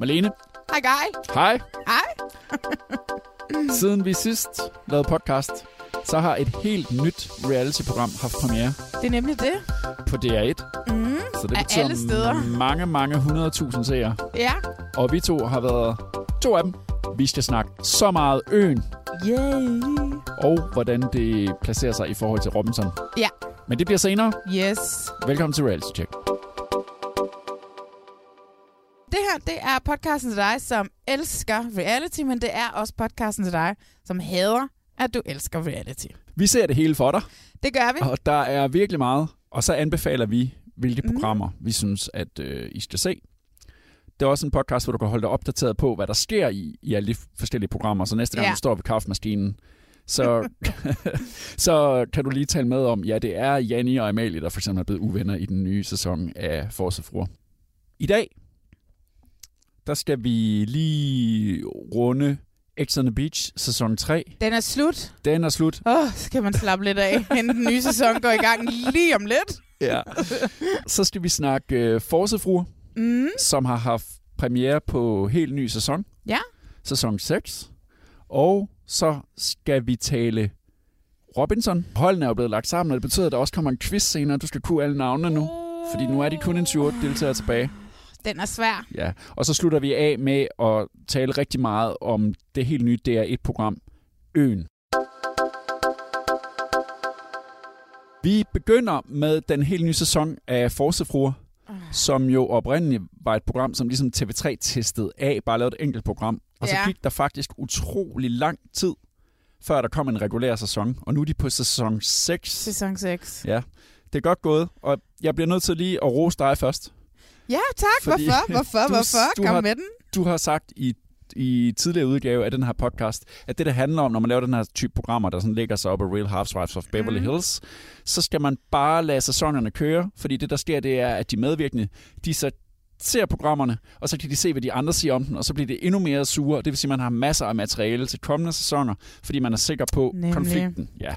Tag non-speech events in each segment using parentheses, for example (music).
Malene, Hej, Guy. hej. Hej. (laughs) Siden vi sidst lavede podcast, så har et helt nyt reality-program haft premiere Det er nemlig det. på DR1. Mm. Så det betyder alle steder. mange, mange hundredtusind seere. Ja. Og vi to har været to af dem. Vi skal snakke så meget øen, Yay. og hvordan det placerer sig i forhold til Robinson. Ja. Men det bliver senere. Yes. Velkommen til Reality Check. Det her, det er podcasten til dig, som elsker reality, men det er også podcasten til dig, som hader, at du elsker reality. Vi ser det hele for dig, Det gør vi. og der er virkelig meget. Og så anbefaler vi, hvilke Mhm. programmer vi synes, at øh, I skal se. Det er også en podcast, hvor du kan holde dig opdateret på, hvad der sker i, i alle de forskellige programmer. Så næste gang, Ja. du står ved kaffemaskinen, så, (laughs) så kan du lige tale med om, ja, det er Janni og Amalie, der for eksempel er blevet uvenner i den nye sæson af Force Fruer. I dag, der skal vi lige runde X on the Beach sæson 3. Den er slut. Den er slut. Åh, oh, så kan man slappe lidt af, inden den nye sæson går i gang lige om lidt. Ja. Så skal vi snakke uh, Force Fruer. Mm. som har haft premiere på helt ny sæson. Ja. Sæson 6. Og så skal vi tale Robinson. Holdene er jo blevet lagt sammen, og det betyder, at der også kommer en quiz senere. Du skal kunne alle navnene nu, fordi nu er de kun en 28 deltagere tilbage. Den er svær. Ja. Og så slutter vi af med at tale rigtig meget om det helt nye DR1-program, Øen. Vi begynder med den helt nye sæson af Forsefruer, som jo oprindeligt var et program, som ligesom TV3 testede af, bare lavede et enkelt program. Og så Ja. gik der faktisk utrolig lang tid, før der kom en regulær sæson. Og nu er de på sæson 6. Sæson 6. Ja, det er godt gået, og jeg bliver nødt til lige at rose dig først. Ja, tak. Fordi hvorfor? (laughs) Hvorfor? du- Hvorfor? du Kom har- med den. Du har sagt i i tidligere udgave af den her podcast, at det, der handler om, når man laver den her type programmer, der sådan ligger sig op af Real Housewives of Beverly Mhm. Hills, så skal man bare lade sæsonerne køre, fordi det, der sker, det er, at de medvirkende, de så ser programmerne, og så kan de se, hvad de andre siger om den, og så bliver det endnu mere sure, og det vil sige, at man har masser af materiale til kommende sæsoner, fordi man er sikker på Nemlig. konflikten. Ja.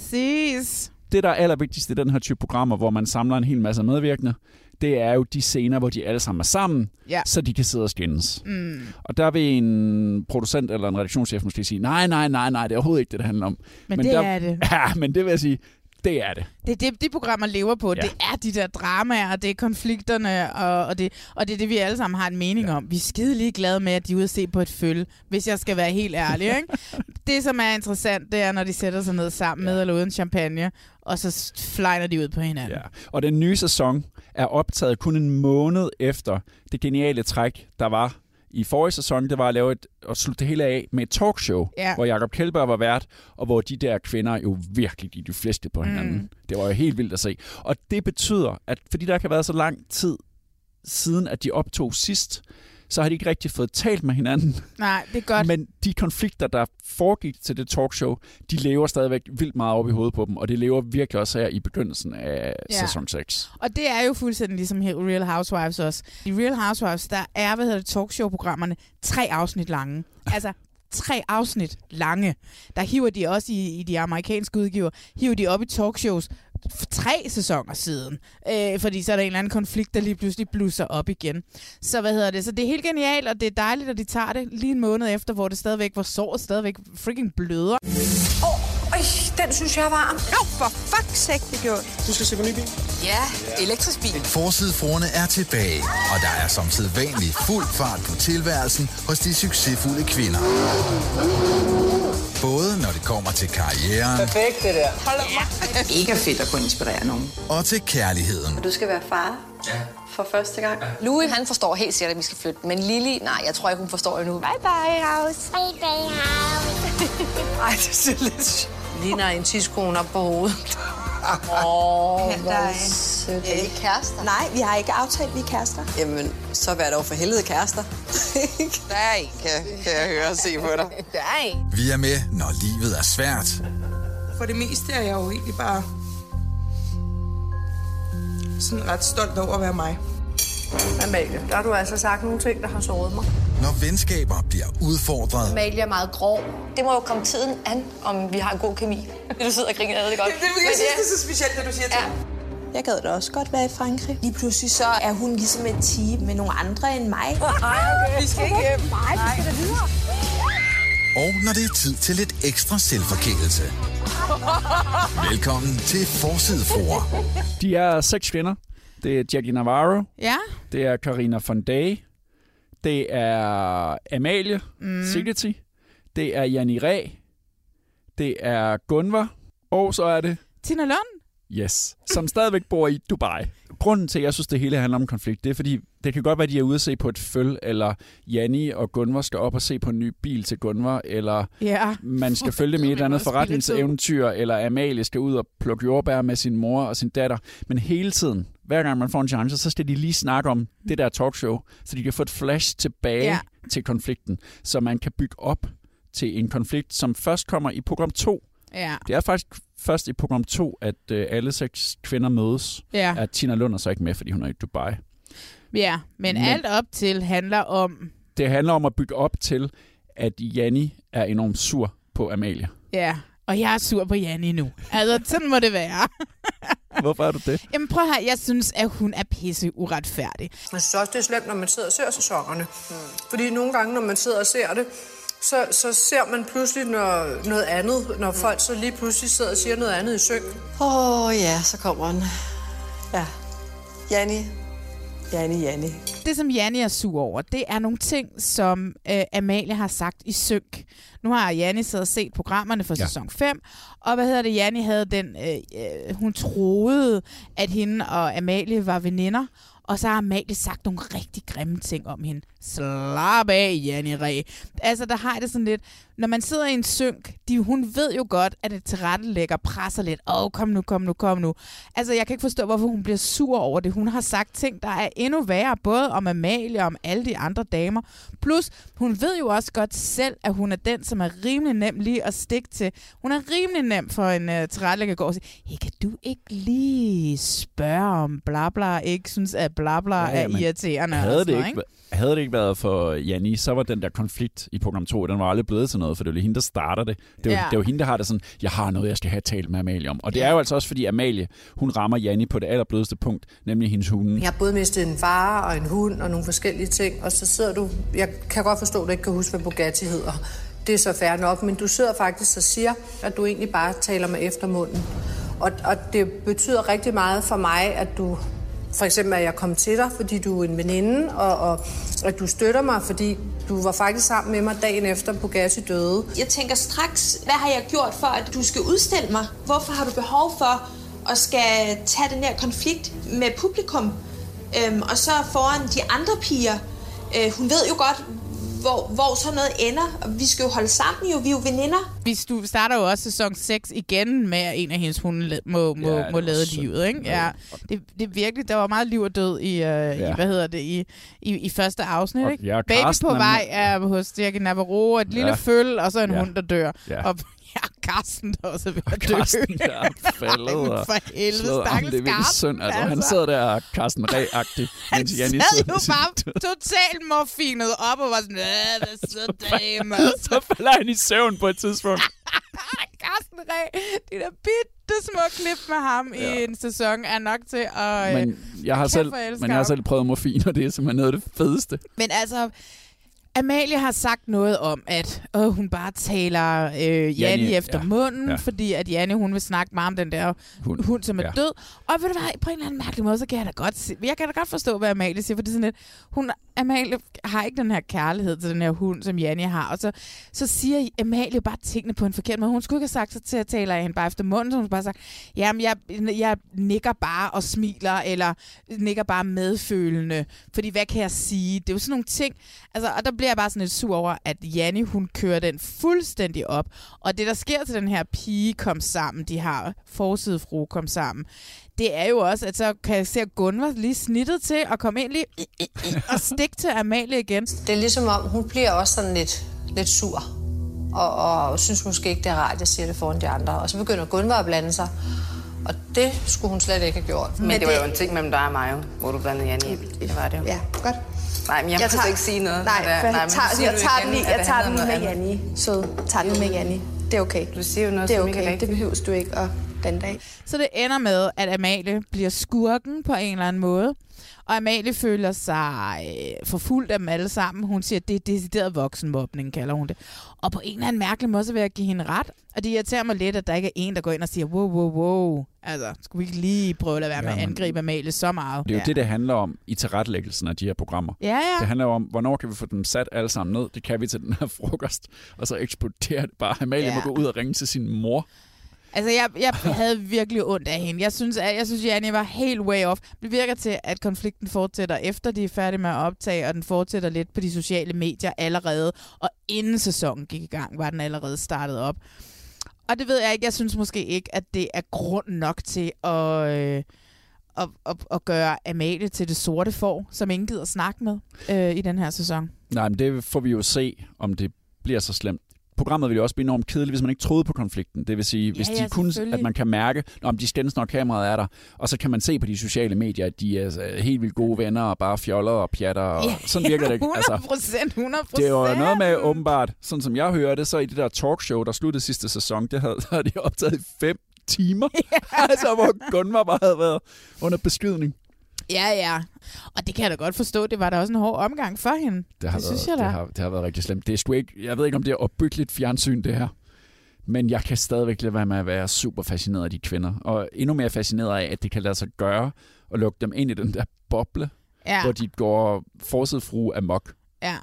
Præcis. Det, der er allervigtigst i den her type programmer, hvor man samler en hel masse medvirkende, det er jo de scener, hvor de alle sammen er sammen, Ja. så de kan sidde og skændes. Mm. Og der vil en producent eller en redaktionschef måske sige, nej, nej, nej, nej, det er overhovedet ikke det, det handler om. Men, det der, er det. (laughs) Ja, men det vil jeg sige, det er det. Det er det, de programmer lever på. Ja. Det er de der dramaer, og det er konflikterne, og, og, det, og det er det, vi alle sammen har en mening ja. om. Vi er skide lige glade med, at de er ude at se på et følge, hvis jeg skal være helt ærlig. Ikke? (laughs) det, som er interessant, det er, når de sætter sig ned sammen ja. med eller uden champagne, og så flejner de ud på hinanden. Ja. Og den nye sæson er optaget kun en måned efter det geniale træk, der var i forrige sæson. Det var at lave et, at slutte det hele af med et talkshow, Ja. hvor Jacob Kjellberg var vært, og hvor de der kvinder jo virkelig gik de fleste på hinanden. Mm. Det var jo helt vildt at se. Og det betyder, at fordi der kan have været så lang tid siden, at de optog sidst, så har de ikke rigtig fået talt med hinanden. Nej, det er godt. Men de konflikter, der foregik til det talkshow, de lever stadigvæk vildt meget op i hovedet på dem, og det lever virkelig også her i begyndelsen af Ja. sæson 6. Og det er jo fuldstændig ligesom her Real Housewives også. I Real Housewives, der er, hvad hedder det, talkshow-programmerne tre afsnit lange. (laughs) Altså, tre afsnit lange. Der hiver de også i, i de amerikanske udgiver, hiver de op i talkshows tre sæsoner siden. Øh, fordi så er der en eller anden konflikt, der lige pludselig blusser op igen. Så hvad hedder det? Så det er helt genialt, og det er dejligt, at de tager det lige en måned efter, hvor det stadigvæk, hvor såret stadigvæk freaking bløder. Åh, oh, den synes jeg er varm. Jo, for fuck's sake, det gjorde Du skal se på ny bil. Ja, elektrisk bil. Forsidefruerne er tilbage, og der er som sædvanligt fuld fart på tilværelsen hos de succesfulde kvinder. Kommer til karrieren Perfekt, det der. Hold op. Mega fedt at kunne inspirere nogen. og til kærligheden. Du skal være far Ja. for første gang. Louis, han forstår helt sikkert, at vi skal flytte. Men Lili, nej, jeg tror ikke, hun forstår endnu. Bye bye, house. Bye bye, house. (laughs) Ej, det ser lidt... Ligner en tidskone op på hovedet. Åh, oh, hvor sødt. Er I kærester? Nej, vi har ikke aftalt, vi er kærester. Jamen, så vær dog for helvede kærester. (laughs) der er en, kan, kan jeg høre og se på dig. Der er en. Vi er med, når livet er svært, For det meste er jeg jo egentlig bare sådan ret stolt over at være mig. Amalie, der har du altså sagt nogle ting, der har såret mig. Når venskaber bliver udfordret, Amalie er meget grov. Det må jo komme tiden an, om vi har en god kemi. Du sidder og griner det godt. Det, det, jeg synes, det er så specielt, når du siger det. Jeg gad da også godt være i Frankrig. Lige pludselig så er hun ligesom et team med nogle andre end mig. (laughs) Nej, okay. (laughs) Vi skal ikke hjem. Nej, vi skal da videre. og når det er tid til lidt ekstra selvforkælelse. (laughs) Velkommen til Forsidefruer. De er seks kvinder. Det er Jackie Navarro, Ja, det er Karina von Day, det er Amalie mm. Sigleti, det er Janni Ræ, det er Gunvar, og så er det Tina Lund. Yes, som stadigvæk bor i Dubai. Grunden til, at jeg synes, det hele handler om konflikt, det er fordi, det kan godt være, at de er ude at se på et føl, eller Janni og Gunvar skal op og se på en ny bil til Gunvar, eller Ja. man skal følge med i et (laughs) eller andet forretningseventyr, eller Amalie skal ud og plukke jordbær med sin mor og sin datter. Men hele tiden, hver gang man får en chance, så skal de lige snakke om det der talkshow, så de kan få et flash tilbage ja. til konflikten, så man kan bygge op til en konflikt, som først kommer i program 2, Ja. det er faktisk først i program 2, at øh, alle seks kvinder mødes. Ja. At Tina Lund er så ikke med, fordi hun er i Dubai. Ja, men, Men- alt op til handler om... Det handler om at bygge op til, at Janni er enormt sur på Amalie. Ja, og jeg er sur på Janni nu. Altså, sådan må det være. (laughs) Hvorfor er du det? Jamen prøv her, jeg synes, at hun er pisse uretfærdig. Jeg synes også, det er slemt, når man sidder og ser sæsonerne. Mm. Fordi nogle gange, når man sidder og ser det, så, så ser man pludselig noget, noget andet, når folk så lige pludselig sidder og siger noget andet i synk. Åh oh, ja, så kommer den. Ja. Janni. Janni, Janni. Det, som Janni er sur over, det er nogle ting, som øh, Amalie har sagt i synk. Nu har Janni siddet og set programmerne for Ja. sæson 5, og hvad hedder det, Janni havde den, øh, øh, hun troede, at hende og Amalie var veninder, og så har Amalie sagt nogle rigtig grimme ting om hende. Slap af, Janni Ræ. Altså, der har jeg det sådan lidt, når man sidder i en synk, de, hun ved jo godt, at det tilrettelægger presser lidt. Åh, oh, kom nu, kom nu, kom nu. Altså, jeg kan ikke forstå, hvorfor hun bliver sur over det. Hun har sagt ting, der er endnu værre, både om Amalie og om alle de andre damer. Plus, hun ved jo også godt selv, at hun er den, som er rimelig nem lige at stikke til. Hun er rimelig nem for en uh, tilrettelægger at gå og sige, hey, kan du ikke lige spørge om bla bla, ikke synes, at bla bla ja, er men irriterende? og Havde sådan det, noget, ikke, væ- havde det ikke været for Janni, så var den der konflikt i program 2, den var aldrig blevet til noget, for det er jo hende, der starter det. Det er, jo, Ja. det er jo hende, der har det sådan, jeg har noget, jeg skal have talt med Amalie om. Og det er jo altså også, fordi Amalie, hun rammer Janni på det allerblødeste punkt, nemlig hendes hunde. Jeg har både mistet en far og en hund og nogle forskellige ting, og så sidder du... Jeg kan godt forstå, at du ikke kan huske, hvad Bugatti hedder. Det er så fair nok, men du sidder faktisk og siger, at du egentlig bare taler med eftermunden. Og, og det betyder rigtig meget for mig, at du... For eksempel, at jeg kom til dig, fordi du er en veninde, og, og at du støtter mig, fordi du var faktisk sammen med mig dagen efter Bugatti døde. Jeg tænker straks, hvad har jeg gjort for, at du skal udstille mig? Hvorfor har du behov for at skal tage den her konflikt med publikum? Øhm, og så foran de andre piger. Øh, hun ved jo godt, hvor, hvor sådan noget ender. Og vi skal jo holde sammen jo, vi er jo veninder. Vi stu- starter jo også sæson 6 igen med, at en af hendes hunde må, må, Ja, må lade livet. Ikke? Ja, det, det er virkelig, der var meget liv og død i, øh, ja. i hvad hedder det, i, i, i første afsnit. Og- Ikke? ja, Baby på vej er hos Jackie Navarro, et lille Ja. føl, og så en Ja. hund, der dør. Ja. Og (laughs) ja, Carsten, der også er ved at dø. Karsten der er faldet og for helvede, slået. Stakkels det er virkelig Carsten, synd. Altså, han sidder der Carsten Ræ-agtig, Han mens Janni sad sidder jo bare totalt morfinet op og var sådan, "Øh, hvad så (laughs) dame? så falder han i søvn på et tidspunkt. (laughs) Carsten Ræ, de der bitte små klip med ham ja. i en sæson er nok til at... Men jeg har, selv, men jeg har selv prøvet morfin, og det er simpelthen noget af det fedeste. Men altså, Amalie har sagt noget om, at øh, hun bare taler øh, Janni, Janni, efter ja. munden, Ja. fordi at Janni, hun vil snakke meget om den der hund, hund som er ja. død. Og ved du hvad, på en eller anden mærkelig måde, så kan jeg da godt, se, jeg kan da godt forstå, hvad Amalie siger, for det er sådan lidt, hun, Amalie har ikke den her kærlighed til den her hund, som Janni har. Og så, så siger Amalie bare tingene på en forkert måde. Hun skulle ikke have sagt sig til at tale af hende bare efter munden, så hun bare sagt, jamen jeg, jeg nikker bare og smiler, eller nikker bare medfølende, fordi hvad kan jeg sige? Det er jo sådan nogle ting, altså, og der bliver jeg bare sådan lidt sur over, at Janni, hun kører den fuldstændig op, og det, der sker til den her pige kom sammen, de har forside fru kom sammen, det er jo også, at så kan jeg se, at Gunvar lige snittet til at komme ind lige (coughs) og stikke til Amalie igen. Det er ligesom om, hun bliver også sådan lidt, lidt sur. Og, og synes måske ikke, det er rart, at jeg siger det foran de andre. Og så begynder Gunvar at blande sig. Og det skulle hun slet ikke have gjort. Men, men det var jo en ting mellem dig og mig, hvor du blandede Janne ind. Det var det jo. Ja, godt. Nej, men jeg, jeg tager ikke sige noget. Nej, der. for Nej, jeg tager, så jeg tager igen, den lige, jeg tager den med. Janni. Sød, tager den med Janni. Det er okay. Du siger jo noget, det er ikke okay. Det behøves du ikke at den dag. Så det ender med, at Amalie bliver skurken på en eller anden måde. Og Amalie føler sig øh, forfulgt af dem alle sammen. Hun siger, at det er decideret voksenmobning, kalder hun det. Og på en eller anden mærkelig måde, så vil jeg give hende ret. Og det irriterer mig lidt, at der ikke er en, der går ind og siger, wow, wow, wow. Altså, skulle vi ikke lige prøve at lade være med at angribe Amalie så meget? Det er jo det, det handler om i tilrettelæggelsen af de her programmer. Ja, ja. Det handler jo om, hvornår kan vi få dem sat alle sammen ned. Det kan vi til den her frokost. Og så eksploderer det bare. Amalie Ja. må gå ud og ringe til sin mor. Altså, jeg, jeg havde virkelig ondt af hende. Jeg synes, at, jeg synes, Janne var helt way off. Det virker til, at konflikten fortsætter efter de er færdige med at optage, og den fortsætter lidt på de sociale medier allerede. Og inden sæsonen gik i gang, var den allerede startet op. Og det ved jeg ikke. Jeg synes måske ikke, at det er grund nok til at, øh, at, at, at gøre Amalie til det sorte får, som ingen gider snakke med øh, i den her sæson. Nej, men det får vi jo se, om det bliver så slemt. Programmet ville jo også blive enormt kedeligt, hvis man ikke troede på konflikten. Det vil sige, hvis ja, de kunne, selvfølgelig. at man kan mærke, om de skændes, når kameraet er der, og så kan man se på de sociale medier, at de er øh, helt vildt gode venner, og bare fjoller og pjatter, og sådan virker det ikke. 100 Altså, procent, 100 procent. det er jo noget med, åbenbart, sådan som jeg hører det, så i det der talkshow, der sluttede sidste sæson, det havde, (laughs) der havde de optaget i fem timer. altså, hvor Gunvar bare havde været under beskydning. Ja, ja. Og det kan jeg da godt forstå. Det var da også en hård omgang for hende. Det har, det været, synes jeg da. det, har, det har været rigtig slemt. Det er sgu ikke, jeg ved ikke, om det er opbyggeligt fjernsyn, det her. Men jeg kan stadigvæk lade være med at være super fascineret af de kvinder. Og endnu mere fascineret af, at det kan lade sig gøre at lukke dem ind i den der boble, Ja. hvor de går forsidfru amok. Ja.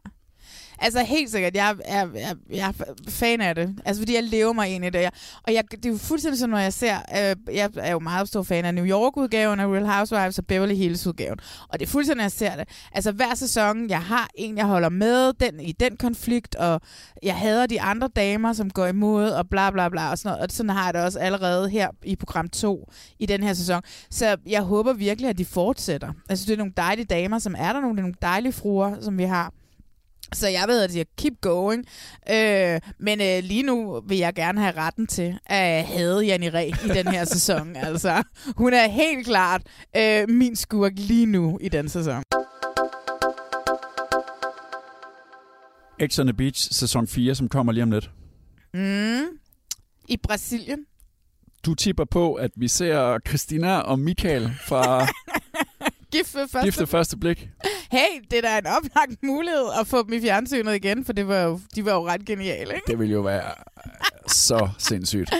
Altså helt sikkert, jeg er, jeg, jeg er fan af det. Altså fordi jeg lever mig ind i det. Jeg, og jeg, det er jo fuldstændig sådan, når jeg ser, øh, jeg er jo meget stor fan af New York-udgaven af Real Housewives og Beverly Hills-udgaven. Og det er fuldstændig, når jeg ser det. Altså hver sæson, jeg har en, jeg holder med den, i den konflikt, og jeg hader de andre damer, som går imod, og bla bla bla, og sådan noget. Og sådan har jeg det også allerede her i program 2 i den her sæson. Så jeg håber virkelig, at de fortsætter. Altså det er nogle dejlige damer, som er der, nogle, det er nogle dejlige fruer, som vi har. Så jeg ved, at jeg keep going. Øh, men øh, lige nu vil jeg gerne have retten til at hade Janni Ræ i den her sæson. (laughs) Altså, hun er helt klart øh, min skurk lige nu i den sæson. X on the Beach, sæson 4, som kommer lige om lidt. Mm. I Brasilien. Du tipper på, at vi ser Christina og Michael fra (laughs) Gift ved første. Gift ved første blik. Hey, det er da en oplagt mulighed at få dem i fjernsynet igen, for det var jo, de var jo ret geniale, ikke? Det vil jo være så sindssygt.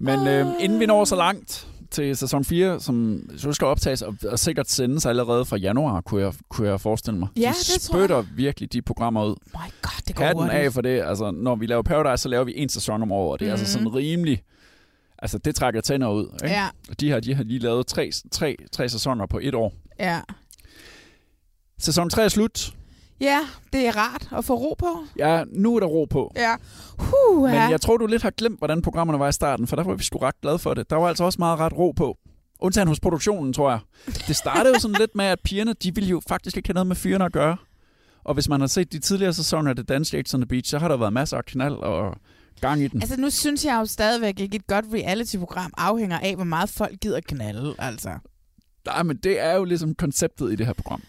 Men øh, inden vi når så langt til sæson 4, som så skal optages og, og sikkert sendes allerede fra januar, kunne jeg, kunne jeg forestille mig. Ja, de det spytter virkelig de programmer ud. My God, det går Hatten hurtigt. af for det. Altså, når vi laver Paradise, så laver vi en sæson om året. Det er mm-hmm. altså sådan rimelig... Altså, det trækker tænder ud. Ikke? Ja. De her, de har lige lavet tre, tre, tre sæsoner på et år. Ja. Sæson 3 er slut. Ja, det er rart at få ro på. Ja, nu er der ro på. Ja. Huh, Men jeg tror, du lidt har glemt, hvordan programmerne var i starten, for der var vi sgu ret glade for det. Der var altså også meget ret ro på. Undtagen hos produktionen, tror jeg. Det startede jo sådan lidt med, at pigerne, de ville jo faktisk ikke have noget med fyrene at gøre. Og hvis man har set de tidligere sæsoner af The Dance X on the Beach, så har der været masser af knald og gang i den. Altså, nu synes jeg jo stadigvæk ikke, et godt reality-program afhænger af, hvor meget folk gider knalde, altså. Nej, men det er jo ligesom konceptet i det her program.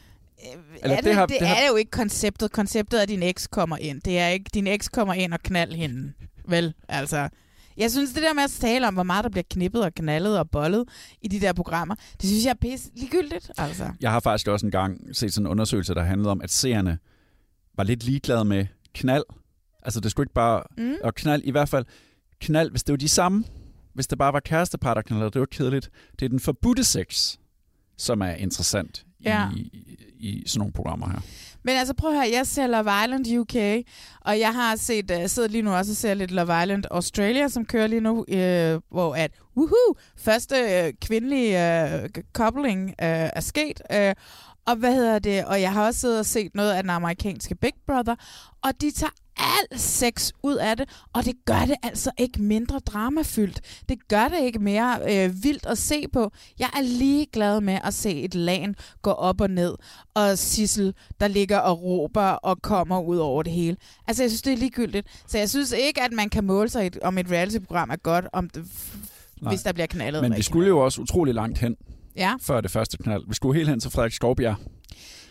Eller er det, det, har, det, det har... er jo ikke konceptet. Konceptet er, at din eks kommer ind. Det er ikke, din eks kommer ind og knald hende. Vel, altså. Jeg synes, det der med at tale om, hvor meget der bliver knippet og knaldet og bollet i de der programmer, det synes jeg er pisse ligegyldigt, altså. Jeg har faktisk også en gang set sådan en undersøgelse, der handlede om, at seerne var lidt ligeglad med knald. Altså, det skulle ikke bare... Mm. Og knald, i hvert fald, knald, hvis det var de samme, hvis det bare var kærestepar, der knalder, det var kedeligt. Det er den forbudte sex, som er interessant Ja. i, i sådan nogle programmer her. Men altså prøv at høre, jeg ser Love Island UK, og jeg har set, uh, sidder lige nu også og ser lidt Love Island Australia, som kører lige nu, uh, hvor at, woohoo, første uh, kvindelige uh, coupling uh, er sket. Uh, og hvad hedder det? Og jeg har også siddet og set noget af den amerikanske Big Brother, og de tager al sex ud af det, og det gør det altså ikke mindre dramafyldt. Det gør det ikke mere øh, vildt at se på. Jeg er lige glad med at se et lag gå op og ned, og Sissel, der ligger og råber og kommer ud over det hele. Altså, jeg synes, det er ligegyldigt. Så jeg synes ikke, at man kan måle sig, et- om et reality-program er godt, om det, Nej. hvis der bliver knaldet. Men vi skulle jo også utrolig langt hen, Ja. før det første knald. Vi skulle helt hen til Frederik Skovbjerg,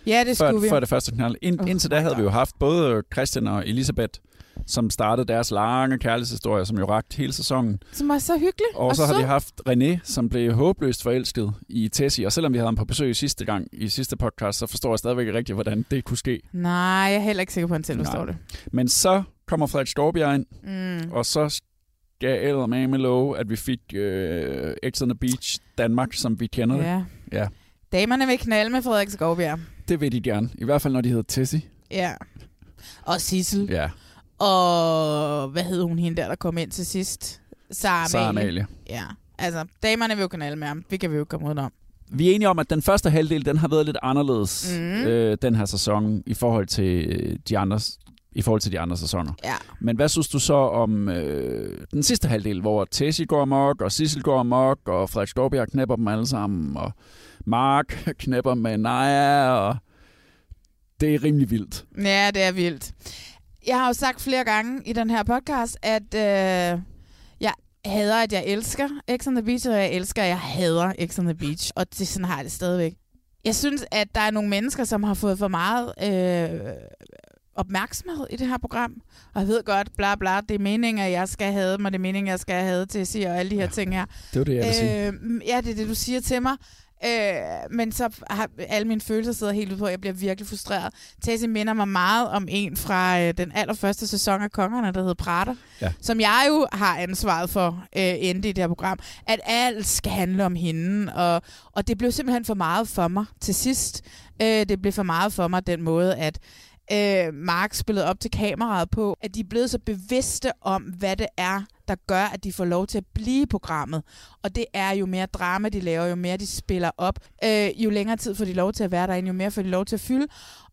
Ja, det før, vi. før det første knald. Ind, Oh indtil da havde vi jo haft både Christian og Elisabeth, som startede deres lange kærlighedshistorie, som jo rakte hele sæsonen. Som var så hyggelig. Og så har sød. de haft René, som blev håbløst forelsket i Tessie. Og selvom vi havde ham på besøg sidste gang i sidste podcast, så forstår jeg stadigvæk ikke rigtigt, hvordan det kunne ske. Nej, jeg er heller ikke sikker på, at han selv forstår det. Men så kommer Frederik Skovbjerg ind, Mm. og så skal jeg med love, at vi fik øh, X on the Beach Danmark, som vi kender det. Ja. ja. Damerne vil knalde med Frederik Skovbjerg. Det vil de gerne. I hvert fald, når de hedder Tessie. Ja. Og Sissel. Ja. Og hvad hed hun hende der, der kom ind til sidst? Sara Amalie. Sara Amalie. Ja. Altså, damerne vil jo knalde med ham. Vi kan vi jo ikke komme ud om. Vi er enige om, at den første halvdel, den har været lidt anderledes Mhm. øh, den her sæson i forhold til øh, de andre i forhold til de andre sæsoner. Ja. Men hvad synes du så om øh, den sidste halvdel, hvor Tessie går amok, og Sissel går amok, og Frederik Skovbjerg knæpper dem alle sammen, og Mark knæpper med Naja, og det er rimelig vildt. Ja, det er vildt. Jeg har jo sagt flere gange i den her podcast, at øh, jeg hader, at jeg elsker X on the Beach, og jeg elsker, at jeg hader X on the Beach. Og det, sådan har jeg det stadigvæk. Jeg synes, at der er nogle mennesker, som har fået for meget øh, opmærksomhed i det her program. Og jeg ved godt, bla bla, det er meningen, at jeg skal have mig, det er meningen, jeg skal have til at sige, og alle de her ja. ting her. Det var det, jeg ville sige. Øh, ja, det er det, du siger til mig. Øh, men så har alle mine følelser sidder helt ud på, jeg bliver virkelig frustreret. Tessie minder mig meget om en fra øh, den allerførste sæson af Kongerne, der hed Prater, Ja. som jeg jo har ansvaret for øh, endte i det her program, at alt skal handle om hende, og, og det blev simpelthen for meget for mig til sidst. Øh, det blev for meget for mig den måde, at øh, Mark spillede op til kameraet på, at de er blevet så bevidste om, hvad det er, der gør, at de får lov til at blive i programmet. Og det er jo mere drama, de laver, jo mere de spiller op. Øh, jo længere tid får de lov til at være derinde, jo mere får de lov til at fylde.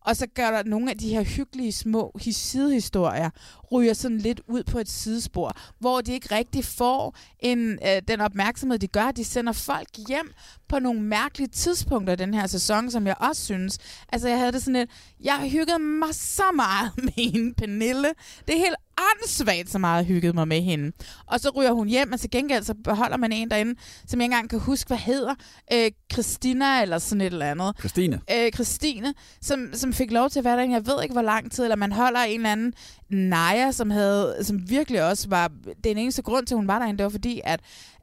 Og så gør der nogle af de her hyggelige små sidehistorier, ryger sådan lidt ud på et sidespor, hvor de ikke rigtig får en, øh, den opmærksomhed, de gør. De sender folk hjem på nogle mærkelige tidspunkter den her sæson, som jeg også synes. Altså, jeg havde det sådan lidt, jeg hyggede mig så meget (laughs) med hende, Pernille. Det er helt åndssvagt, så meget jeg hyggede mig med hende. Og så ryger hun hjem, og til gengæld så beholder man en derinde, som jeg ikke engang kan huske, hvad hedder. Øh, Christina eller sådan et eller andet. Christine. Øh, Christine, som, som fik lov til at være derinde, jeg ved ikke hvor lang tid, eller man holder en eller anden Naja, som, havde, som virkelig også var, den eneste grund til, at hun var derinde, det var fordi, at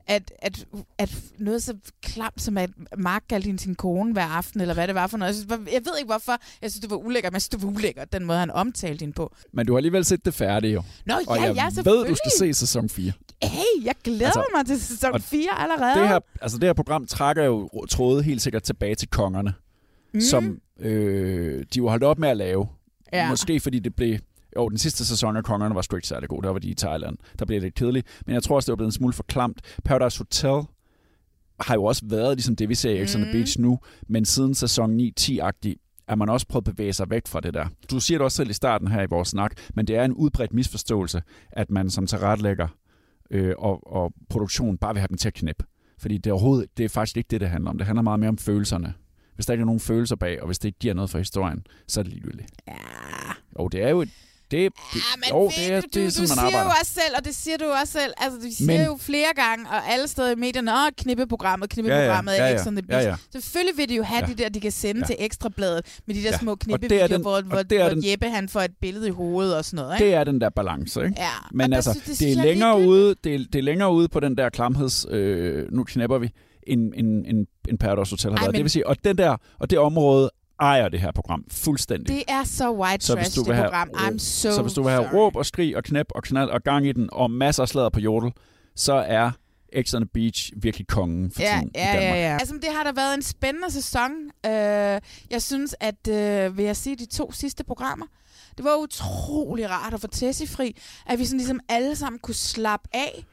at, at, at noget så klamt som at Mark kaldte hende sin kone hver aften, eller hvad det var for noget. Jeg, synes, jeg ved ikke hvorfor. Jeg synes, det var ulækkert, men jeg synes, det var ulækkert, den måde, han omtalte hende på. Men du har alligevel set det færdige jo. Nå, og ja, jeg ja, ved, du skal se sæson 4. Hey, jeg glæder Altså, mig til sæson og 4 allerede. Det her, altså det her program trækker jo trådet helt sikkert tilbage til kongerne, Mm. som øh, de jo holdt op med at lave. Ja. Måske fordi det blev... Jo, den sidste sæson af Kongerne var sgu ikke særlig god. Der var de i Thailand. Der blev det lidt kedeligt. Men jeg tror også, det var blevet en smule for klamt. Paradise Hotel har jo også været ligesom det, vi ser i X on the Mm. Beach nu. Men siden sæson 9-10-agtig er man også prøvet at bevæge sig væk fra det der. Du siger det også selv i starten her i vores snak, men det er en udbredt misforståelse, at man som tilrettelægger øh, og, og produktion bare vil have dem til at knæppe. Fordi det er overhovedet, det er faktisk ikke det, det handler om. Det handler meget mere om følelserne. Hvis der ikke er nogen følelser bag, og hvis det ikke giver noget for historien, så er det ligegyldigt. Ja. Jo, det er jo... Det, det, Ja, men jo, det er, du, det er du sådan, man siger arbejder. jo også selv, og det siger du også selv, altså du siger Men- jo flere gange, og alle steder i medierne, åh, knippeprogrammet, knippeprogrammet Ja, ja, er ja, the ja, Beach. ja. Selvfølgelig vil de jo have Ja. de der, de kan sende Ja. til Ekstrabladet, med de der Ja. små er knippevideoer, den- hvor, hvor, hvor den- Jeppe han får et billede i hovedet og sådan noget, ikke? Det er den der balance, ikke? Ja, Men altså, synes- det det, er er længere ude, det, er, det er længere ude på den der klamheds, øh, nu knæpper vi, en, en, en, en Paradise Hotel har Ej, været. men- Det vil sige, og, den der, og det område ejer det her program fuldstændig. Det er så white så trash, det have, program. I'm so, så hvis du vil have sorry. råb og skrig og knæp og knald og gang i den, og masser af slader på jordel, så er X on the Beach virkelig kongen for Ja, tiden i ja, Danmark. ja, ja. Altså, det har da været en spændende sæson. Øh, jeg synes, at, øh, vil jeg sige, de to sidste programmer, det var utrolig rart at få Tessie fri, at vi sådan ligesom alle sammen kunne slappe af,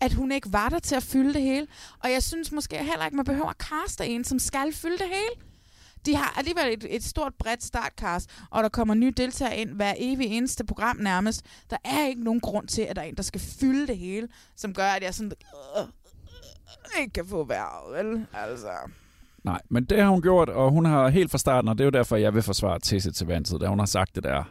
at hun ikke var der til at fylde det hele. Og jeg synes måske heller ikke, man behøver at kaste en, som skal fylde det hele. De har alligevel et, et stort, bredt startcast, og der kommer nye deltagere ind hver evig eneste program nærmest. Der er ikke nogen grund til, at der er en, der skal fylde det hele, som gør, at jeg sådan... Øh, øh, øh ikke kan få vejret, vel? Altså... Nej, men det har hun gjort, og hun har helt fra starten, og det er jo derfor, jeg vil forsvare Tisse til vandet, da hun har sagt det der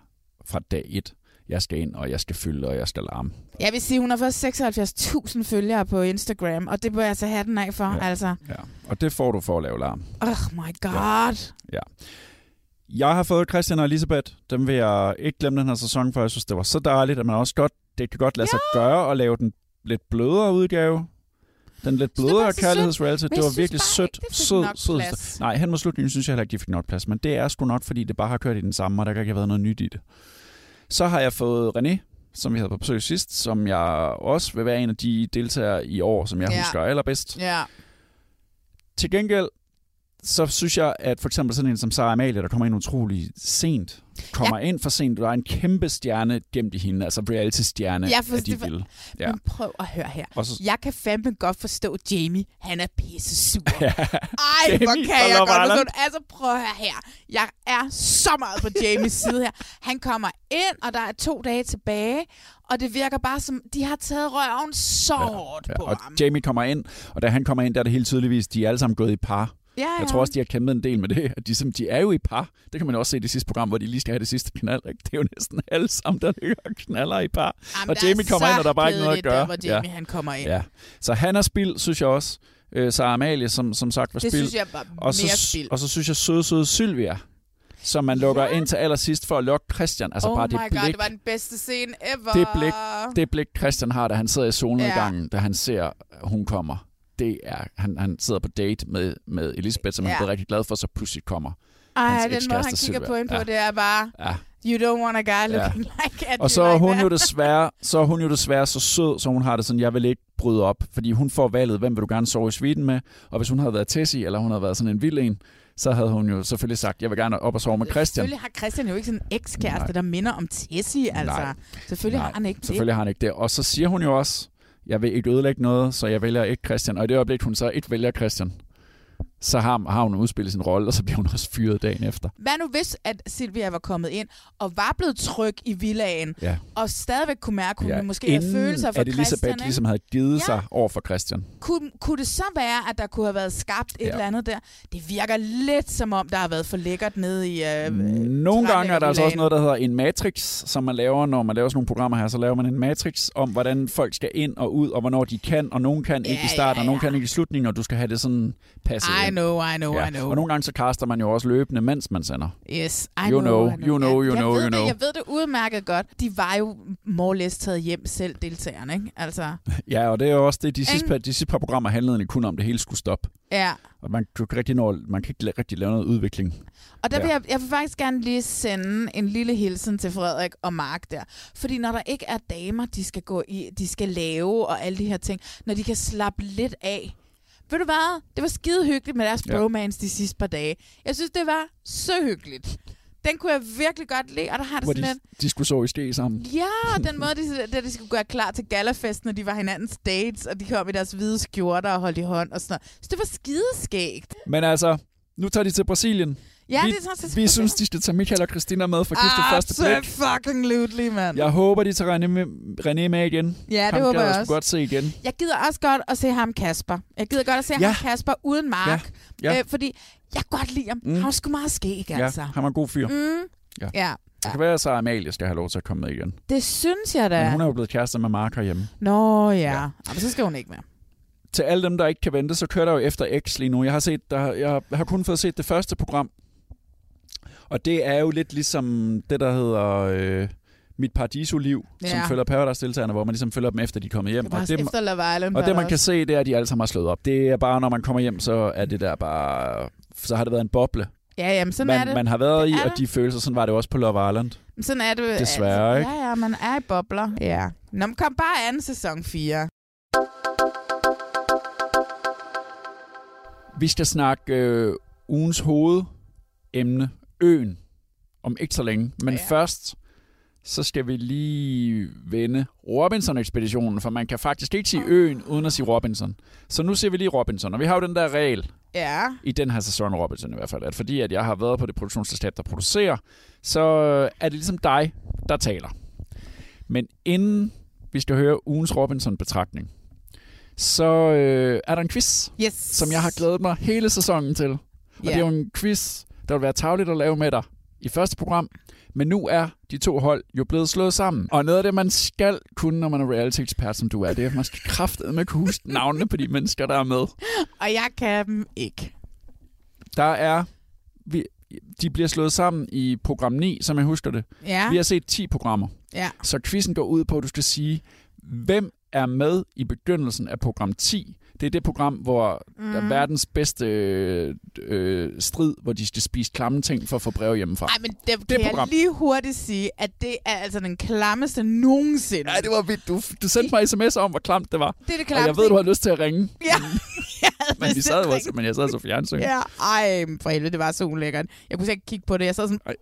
fra dag 1. Jeg skal ind, og jeg skal fylde, og jeg skal larme. Jeg vil sige, hun har fået 76.000 følgere på Instagram, og det bør jeg så have den af for, ja. altså. Ja, og det får du for at lave larm. Oh my god. Ja. Jeg har fået Christian og Elisabeth. Dem vil jeg ikke glemme den her sæson, for jeg synes, det var så dejligt, at man også godt, det kan godt lade sig gøre at lave den lidt blødere udgave. Den lidt blødere kærlighedsreality. Det var virkelig sødt. Sød, sød. plads. Nej, hen mod slutningen synes jeg heller ikke, de fik nok plads. Men det er sgu nok, fordi det bare har kørt i den samme, og der kan ikke have været noget nyt i det. Så har jeg fået René, som vi havde på besøg sidst, som jeg også vil være en af de deltagere i år, som jeg Ja. husker allerbedst. Ja. Til gengæld, så synes jeg, at for eksempel sådan en som Sarah Amalie, der kommer ind utrolig sent, kommer ja. ind for sent. Der er en kæmpe stjerne gemt i hende, altså reality-stjerne Jeg forstår- af de vilde. Ja. Men prøv at høre her. Og så- Jeg kan fandme godt forstå Jamie. Han er pisse sur. Ja. Ej, Jamie hvor kan jeg godt forstå det. Altså, prøv at høre her. Jeg er så meget på Jamies (laughs) side her. Han kommer ind, og der er to dage tilbage, og det virker bare som, de har taget røven så hårdt på Ja, og ham. Jamie kommer ind, og da han kommer ind, der er det helt tydeligvis, de er alle sammen gået i par. Ja, ja. Jeg tror også, de har kæmpet en del med det. At de, som, de er jo i par. Det kan man også se i det sidste program, hvor de lige skal have det sidste knald. Ikke? Det er jo næsten (laughs) alle sammen, der ligger og knaller i par. Jamen, og Jamie kommer så ind, og der er bare ikke noget at gøre. Der, hvor Jamie, han kommer ind. Ja. Så han er spild, synes jeg også. Øh, Sarah Amalie, som, som sagt, var Det spild. synes jeg var og så, mere spild. Og så synes jeg søde, søde Sylvia, som man lukker ja. ind til allersidst for at lokke Christian. Altså oh bare my det god, blik, det var den bedste scene ever. det blik, det blik, Christian har, da han sidder i solnedgangen, ja. da han ser, at hun kommer. Det er, han, han sidder på date med, med Elisabeth, som ja. han er Ja. rigtig glad for, så pludselig kommer Ej, den måde, han kigger på hende på, ja. det er bare, Ja. you don't want a guy Ja. looking like at Og så er like hun that. jo desværre, så er hun jo desværre så sød, så hun har det sådan, jeg vil ikke bryde op, fordi hun får valget, hvem vil du gerne sove i sviten med, og hvis hun havde været Tessie, eller hun havde været sådan en vild en, så havde hun jo selvfølgelig sagt, jeg vil gerne op og sove med Christian. Selvfølgelig har Christian jo ikke sådan en ekskæreste, der minder om Tessie, altså. Nej. Selvfølgelig Nej, har han ikke det. Selvfølgelig har han ikke det. Og så siger hun jo også, jeg vil ikke ødelægge noget, så jeg vælger ikke Christian. Og i det øjeblik, hun så ikke vælger Christian, så har, har hun udspillet sin rolle, og så bliver hun også fyret dagen efter. Hvad nu hvis, at Silvia var kommet ind og var blevet tryg i villagen, Ja. og stadigvæk kunne mærke, at hun ja, måske havde følelser for at Elisabeth Christian, ikke? ligesom havde givet Ja. sig over for Christian. Kunne, kunne det så være, at der kunne have været skabt et Ja. eller andet der? Det virker lidt som om, der har været for lækkert nede i... Øh, Nogle gange er der altså også Villaen. noget, der hedder en matrix, som man laver, når man laver sådan nogle programmer her. Så laver man en matrix om, hvordan folk skal ind og ud, og hvornår de kan, og nogen kan ikke i starten, og nogen kan ikke i slutningen, og du skal have det sådan passet I know, I know, ja. I know. Og nogle gange så kaster man jo også løbende, mens man sender. Yes, I You know, know, I you know, you jeg know, ved you det, know. Jeg ved det udmærket godt. De var jo more or less taget hjem selv, deltagerne, ikke? Altså, (laughs) Ja, og det er jo også det, de sidste, par, de sidste par programmer handlede egentlig kun om, det hele skulle stoppe. ja. Og man kan ikke rigtig, nå, man kan ikke rigtig lave noget udvikling. Og der vil jeg, jeg vil faktisk gerne lige sende en lille hilsen til Frederik og Mark der. Fordi når der ikke er damer, de skal gå i, de skal lave og alle de her ting, når de kan slappe lidt af. Ved du hvad? Det var skide hyggeligt med deres Ja. bromance de sidste par dage. Jeg synes, det var så hyggeligt. Den kunne jeg virkelig godt lide, og der har det Hvor sådan de, lidt... de skulle sove i ske sammen. Ja, og (laughs) den måde, de, da de skulle gøre klar til galafest, når de var hinandens dates, og de kom i deres hvide skjorter og holdt i hånd og sådan noget. Så det var skideskægt. Men altså, nu tager de til Brasilien. Ja, vi, det tager til Vi synes, de skal tage Michael og Christina med for kysse det første blik. Absolutely, mand. Jeg håber, de tager René med, René med igen. Ja, det Ham håber jeg også. godt se igen. Jeg gider også godt at se ham Kasper. Jeg gider godt at se Ja. ham Kasper uden Mark. Ja. Ja. Øh, fordi jeg kan godt lide ham. Mm. Han er sgu meget skæg, altså. Ja, han er en god fyr. Mm. Ja. ja. Det kan være, at så Amalie skal have lov til at komme med igen. Det synes jeg da. Men hun er jo blevet kærester med Mark herhjemme. Nå ja. ja. Men så skal hun ikke med. Til alle dem, der ikke kan vente, så kører der jo efter X lige nu. Jeg har, set, der, jeg har kun fået set det første program. Og det er jo lidt ligesom det, der hedder øh, Mit Paradiso-liv, ja. som følger Paradise-deltagerne, hvor man ligesom følger dem efter, de er kommet hjem. Det og det, efter Love Island. og det, man kan se, det er, at de alle sammen har slået op. Det er bare, når man kommer hjem, så er det der bare... Så har det været en boble Ja, jamen sådan man, er det. man har været Det i, og de følelser, sådan var det også på Love Island. Sådan er det. Desværre, ikke? Ja, ja, man er i bobler. Ja. Nå, men kom bare anden sæson 4. Vi skal snakke øh, ugens hovedemne, øen, om ikke så længe. Men ja. først, så skal vi lige vende Robinson-ekspeditionen, for man kan faktisk ikke sige øen, uden at sige Robinson. Så nu ser vi lige Robinson, og vi har jo den der regel, Ja. i den her sæson Robinson i hvert fald, at fordi at jeg har været på det produktionsselskab, der producerer, så er det ligesom dig, der taler. Men inden vi skal høre ugens Robinson-betragtning, så øh, er der en quiz, yes. som jeg har glædet mig hele sæsonen til. Og Ja. det er jo en quiz, der vil være tavligt at lave med dig i første program, men nu er de to hold jo blevet slået sammen. Og noget af det, man skal kunne, når man er reality-ekspert, som du er, det er, at man skal kraftedeme kunne huske navnene på de mennesker, der er med. Og jeg kan dem ikke. Der er... Vi, de bliver slået sammen i program 9, som jeg husker det. Ja. Vi har set 10 programmer. Ja. Så quizzen går ud på, at du skal sige, hvem er med i begyndelsen af program 10. Det er det program, hvor mm. der er Mhm. verdens bedste øh, øh, strid, hvor de skal spise klamme ting for at få brev hjemmefra. Ej, men det, Det kan program. jeg lige hurtigt sige, at det er altså den klammeste nogensinde. Ja, det var vildt. Du, du sendte mig sms'er om, hvor klamt det var. Det er det Og klammeste. jeg ved, du har lyst til at ringe. Ja. Men, (laughs) vi sad jo også, men jeg sad så fjernsyn. Ja, ej, for helvede, det var så ulækkert. Jeg kunne slet ikke kigge på det. Jeg sad sådan, Ej,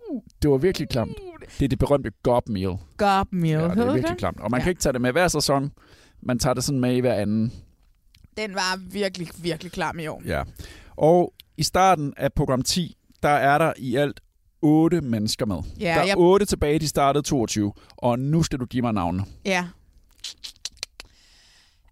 det var virkelig klamt. Det er det berømte gob meal. gob meal. Ja, det er virkelig klamt. Og man Ja. kan ikke tage det med hver sæson. Man tager det sådan med i hver anden. Den var virkelig, virkelig klam i år. Ja. Og i starten af program 10, der er der i alt otte mennesker med. Ja, der er jeg- otte tilbage, de startede 22. Og nu skal du give mig navnene. Ja.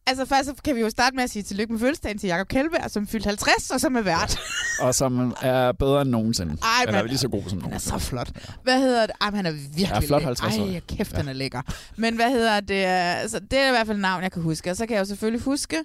Altså først så kan vi jo starte med at sige tillykke med fødselsdagen til Jakob Kjellberg, som fyldte 50 og som er vært. (laughs) Og som er bedre end nogensinde. Ej, Eller men- lige så god som Han er nogensinde. så flot. Hvad hedder det? Ej, han er virkelig Ja, flot lækker. 50 år. Ej, kæft, han er lækker. Men hvad hedder det? Altså, det er i hvert fald navn, jeg kan huske. Og så kan jeg jo selvfølgelig huske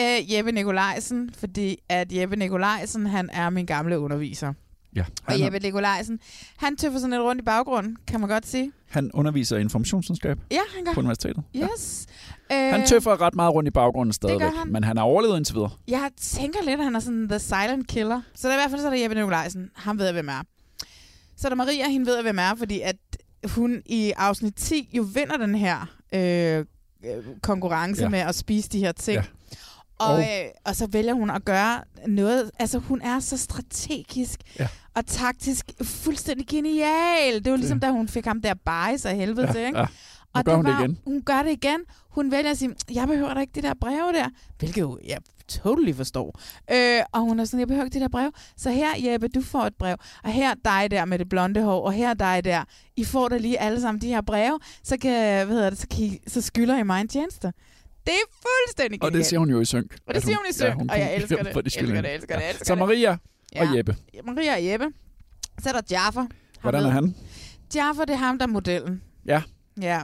uh, Jeppe Nikolajsen, fordi at Jeppe Nikolajsen, han er min gamle underviser. Ja, Og Jeppe Nikolajsen, han tøffer sådan lidt rundt i baggrunden, kan man godt sige. han underviser i informationsvidenskab Ja, han gør. på universitetet. Yes. Han Øh, tøffer ret meget rundt i baggrunden stadigvæk, han. men han har overlevet indtil videre. Jeg tænker lidt, at han er sådan the silent killer. Så der er i hvert fald så er der Jeppe Nikolajsen. Han ved, hvem er. Så er der Maria, hende ved, hvem er, fordi at hun i afsnit 10 jo vinder den her øh, øh, konkurrence Ja. ja. med at spise de her ting. Ja. Ja. Og, Og- øh, og så vælger hun at gøre noget, altså hun er så strategisk Ja. og taktisk fuldstændig genial. Det var ligesom, da hun fik ham der bajs af helvede til, ikke? ja. Nu Og gør hun det var, igen. Hun gør det igen. Hun vælger at sige, jeg behøver da ikke det der brev der. Hvilket jo, jeg totally forstår. Øh, og hun er sådan, jeg behøver ikke det der brev. Så her, Jeppe, du får et brev. Og her dig der med det blonde hår. Og her dig der. I får da lige alle sammen de her breve. Så, kan, hvad hedder det, så, kan I, så skylder I mig en tjeneste. Det er fuldstændig Og det genialt. siger hun jo i synk. Og det siger hun i synk, hun og jeg (laughs) elsker det. de Elsker det, elsker det, elsker Så. Maria Ja. og Jeppe. Maria og Jeppe. Så er der Jaffer. Hvordan er han? Jaffer, det er ham, der er modellen. Ja. Ja,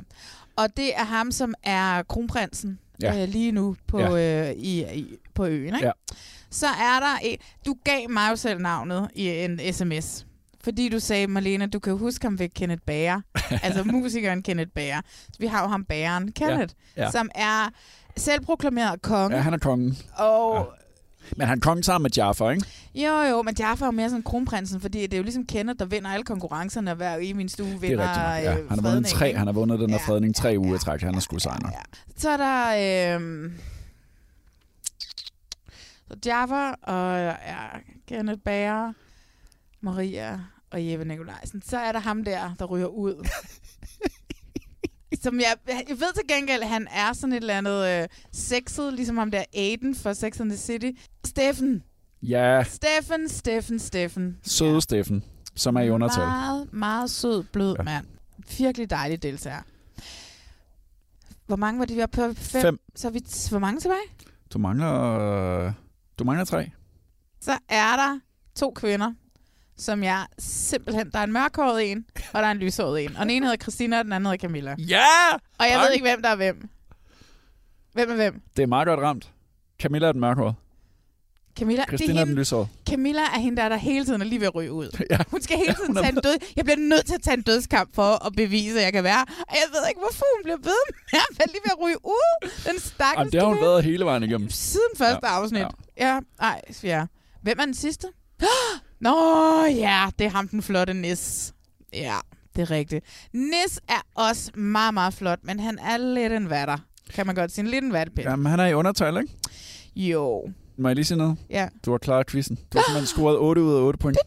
og det er ham, som er kronprinsen Ja. ja. øh, lige nu på, ja. øh, i, i, på øen. Ikke? Ja. Så er der en... Du gav mig jo selv navnet i en sms. Fordi du sagde, Marlene, du kan huske ham ved Kenneth Bager. (laughs) altså musikeren Kenneth Bager. Så vi har jo ham Bageren, Kenneth, Ja. Ja. som er selvproklameret konge. Ja, han er kongen. Og Men han er kongen sammen med Jaffa, ikke? jo, jo, men Jaffa er jo mere sådan kronprinsen, fordi det er jo ligesom Kenneth, der vinder alle konkurrencerne, og hver i min stue vinder Det er rigtigt. Ja. øh, Han har vundet fredning, tre, han har vundet den her Ja. fredning tre uger i træk. Han er sgu sejner. Så er der... Øh, så Jaffa og ja, Kenneth Bager, Maria og Jeppe Nikolajsen. Så er der ham der, der ryger ud. (laughs) Som jeg, jeg ved til gengæld, han er sådan et eller andet øh, sexet, ligesom ham der Aiden for Sex and the City. Steffen. Ja, Steffen, Steffen, Steffen. søde Steffen, som er i undertal. Meget, meget sød, blød ja. mand. Virkelig dejlig deltager. Hvor mange var det? Vi var på fem. Fem. Så er vi hvor mange tilbage? Du mangler, øh, du mangler tre. Så er der to kvinder, som jeg simpelthen... Der er en mørkhåret en, og der er en lyshåret en. Og den ene hedder Christina, og den anden hedder Camilla. Ja! Og jeg ved ikke, hvem der er hvem. Hvem er hvem? Det er meget godt ramt. Camilla er den mørkhårede. Camilla, Christina det er er den hende, lyshårede. Camilla er hende, der, der hele tiden er lige ved at ryge ud. Ja. Hun skal hele tiden er- tage en død... Jeg bliver nødt til at tage en dødskamp for at bevise, at jeg kan være. Og jeg ved ikke, hvorfor hun bliver ved med at lige ved at ryge ud. Den stakkels Jamen, det har hun været hele vejen igennem. Siden første Ja, ja. afsnit. Ja. ja. Ej, ja. Hvem er den sidste? Nå ja, det er ham den flotte Nis. Ja, det er rigtigt. Nis er også meget, meget flot, men han er lidt en vatter. Kan man godt sige. En lidt en vattepind. Jamen, han er i undertal, ikke? Jo. Må jeg lige sige noget? Ja. Du har klaret quizzen. Du har simpelthen scoret 8 ud af 8 point.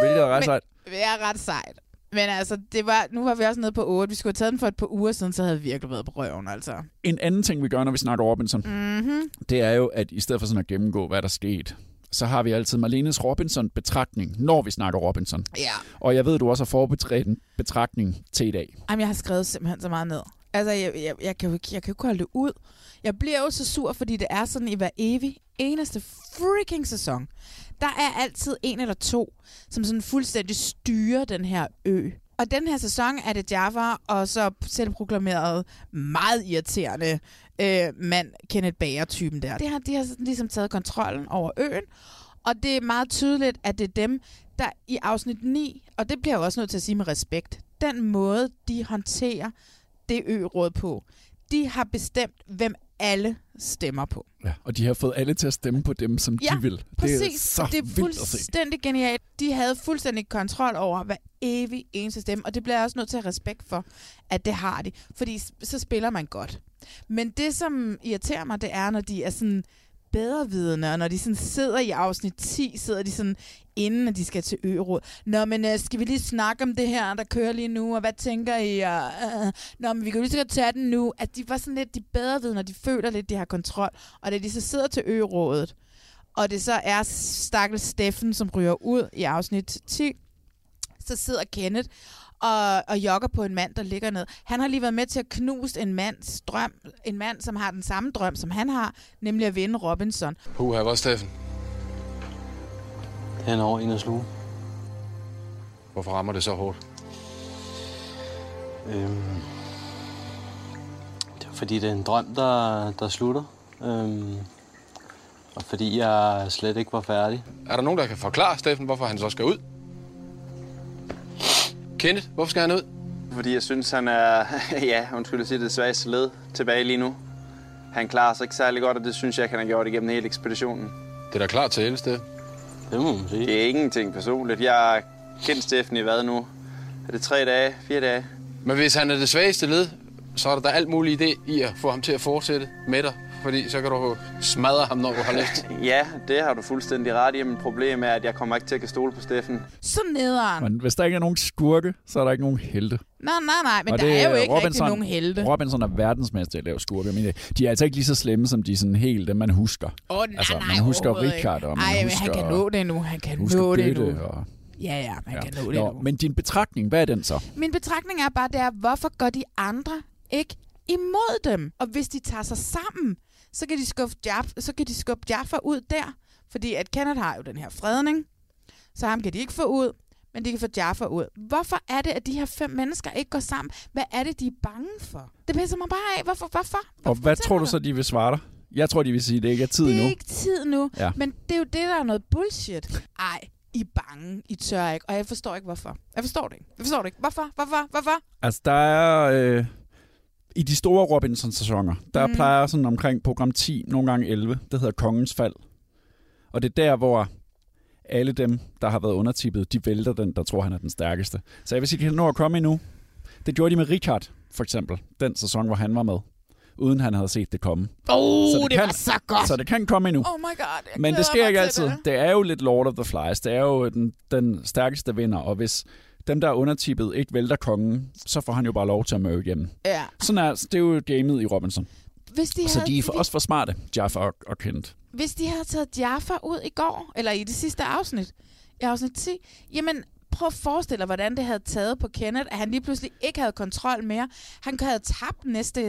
Hvilket er ret sejt. Det er ret sejt. Men altså, det var, nu var vi også nede på 8. Vi skulle have taget den for et par uger siden, så havde vi virkelig været på røven, altså. En anden ting, vi gør, når vi snakker Robinson, Mhm. det er jo, at i stedet for sådan at gennemgå, hvad der skete, så har vi altid Marlenes Robinson-betragtning, når vi snakker Robinson. Ja. Og jeg ved, du også har forberedt en betragtning til i dag. Jamen, jeg har skrevet simpelthen så meget ned. Altså, jeg, jeg, jeg, kan jo ikke, jeg kan jo ikke holde det ud. Jeg bliver jo så sur, fordi det er sådan i hver evig eneste freaking sæson. Der er altid en eller to, som sådan fuldstændig styrer den her ø. Og den her sæson er det Java, og så selvproklameret meget irriterende øh, mand, Kenneth Bager-typen der. Det har, de har sådan ligesom taget kontrollen over øen, og det er meget tydeligt, at det er dem, der i afsnit 9, og det bliver jeg også nødt til at sige med respekt, den måde, de håndterer det ø-råd på, de har bestemt, hvem alle stemmer på. Ja, og de har fået alle til at stemme på dem, som Ja, de vil. Præcis, Det er så det er fuldstændig genialt. De havde fuldstændig kontrol over hver evig eneste stemme, og det bliver jeg også nødt til at respekt for, at det har de. Fordi så spiller man godt. Men det, som irriterer mig, det er, når de er sådan bedrevidende, og når de sådan sidder i afsnit 10, sidder de sådan, inden at de skal til øråd. Nå, men uh, skal vi lige snakke om det her, der kører lige nu, og hvad tænker I? Og, uh, nå, men vi kan jo lige så godt tage den nu. At de var sådan lidt de bedre bedrevidende, og de føler lidt, de har kontrol. Og da de så sidder til ørådet, og det så er stakkels Steffen, som ryger ud i afsnit 10, så sidder Kenneth og, og jogger på en mand, der ligger ned. Han har lige været med til at knuse en mands drøm, en mand, som har den samme drøm, som han har, nemlig at vinde Robinson. Puha, hvor er Steffen? Han er over en af sluge. Hvorfor rammer det så hårdt? Øhm, det er fordi, det er en drøm, der, der slutter. Øhm, og fordi jeg slet ikke var færdig. Er der nogen, der kan forklare Steffen, hvorfor han så skal ud? Kenneth, hvorfor skal han ud? Fordi jeg synes, han er, (laughs) ja, undskyld at sige det, svageste led tilbage lige nu. Han klarer sig ikke særlig godt, og det synes jeg ikke, han har gjort igennem hele ekspeditionen. Det er da klart til hele sted. Det må man sige. Det er ingenting personligt. Jeg har kendt Steffen i hvad nu? Er det tre dage? Fire dage? Men hvis han er det svageste led, så er der da alt muligt idé i at få ham til at fortsætte med dig. Fordi så kan du smadre ham, når du har lyst. (laughs) Ja, det har du fuldstændig ret i, men problemet er, at jeg kommer ikke til at kan stole på Steffen. Så nederen. Men hvis der ikke er nogen skurke, så er der ikke nogen helte. Nej, nej, nej, men Og der det er jo ikke Robinson, rigtig nogen helte. Robinson er verdensmester i at lave skurke. Men de er altså ikke lige så slemme, som de sådan helt, dem man husker. Åh, oh, nej, altså, nej, man husker Richard, og man Ej, husker... han kan nå det nu. Han kan nå det nu. Og, Ja, ja, man ja. kan nå det Nå, nu. men din betragtning, hvad er den så? Min betragtning er bare, det er, hvorfor går de andre ikke imod dem? Og hvis de tager sig sammen, så kan de skubbe, Jaff, så kan de skubbe Jaffa ud der. Fordi at Kenneth har jo den her fredning, så ham kan de ikke få ud, men de kan få Jaffa ud. Hvorfor er det, at de her fem mennesker ikke går sammen? Hvad er det, de er bange for? Det pisser mig bare af. Hvorfor? Hvorfor? Og hvad tror du så, de vil svare dig? Jeg tror, de vil sige, at det ikke er tid Det er endnu. ikke tid nu. Ja. Men det er jo det, der er noget bullshit. Ej, I er bange. I tør ikke. Og jeg forstår ikke, hvorfor. Jeg forstår det ikke. Jeg forstår det ikke. Hvorfor? Hvorfor? Hvorfor? Altså, der er... Øh, I de store Robinson-sæsoner, der Mm. plejer sådan omkring program 10, nogle gange 11, det hedder Kongens Fald. Og det er der, hvor alle dem, der har været undertippet, de vælter den, der tror, han er den stærkeste. Så jeg vil sige, at de kan nå at komme endnu. Det gjorde de med Richard, for eksempel. Den sæson, hvor han var med. Uden han havde set det komme. Oh, det var så godt. Så det kan komme endnu. Oh my god. Men det sker ikke altid. Det. Det. er jo lidt Lord of the Flies. Det er jo den, den stærkeste vinder, og hvis dem, der er undertippet, ikke vælter kongen, så får han jo bare lov til at møde igennem. Ja. Sådan er, det er jo gamet i Robinson. Hvis de, Så havde, de er for, også for smarte, Jaffa og, og Kent. hvis de havde taget Jaffa ud i går, eller i det sidste afsnit, i afsnit 10, jamen prøv at forestille dig, hvordan det havde taget på Kenneth, at han lige pludselig ikke havde kontrol mere. Han havde tabt næste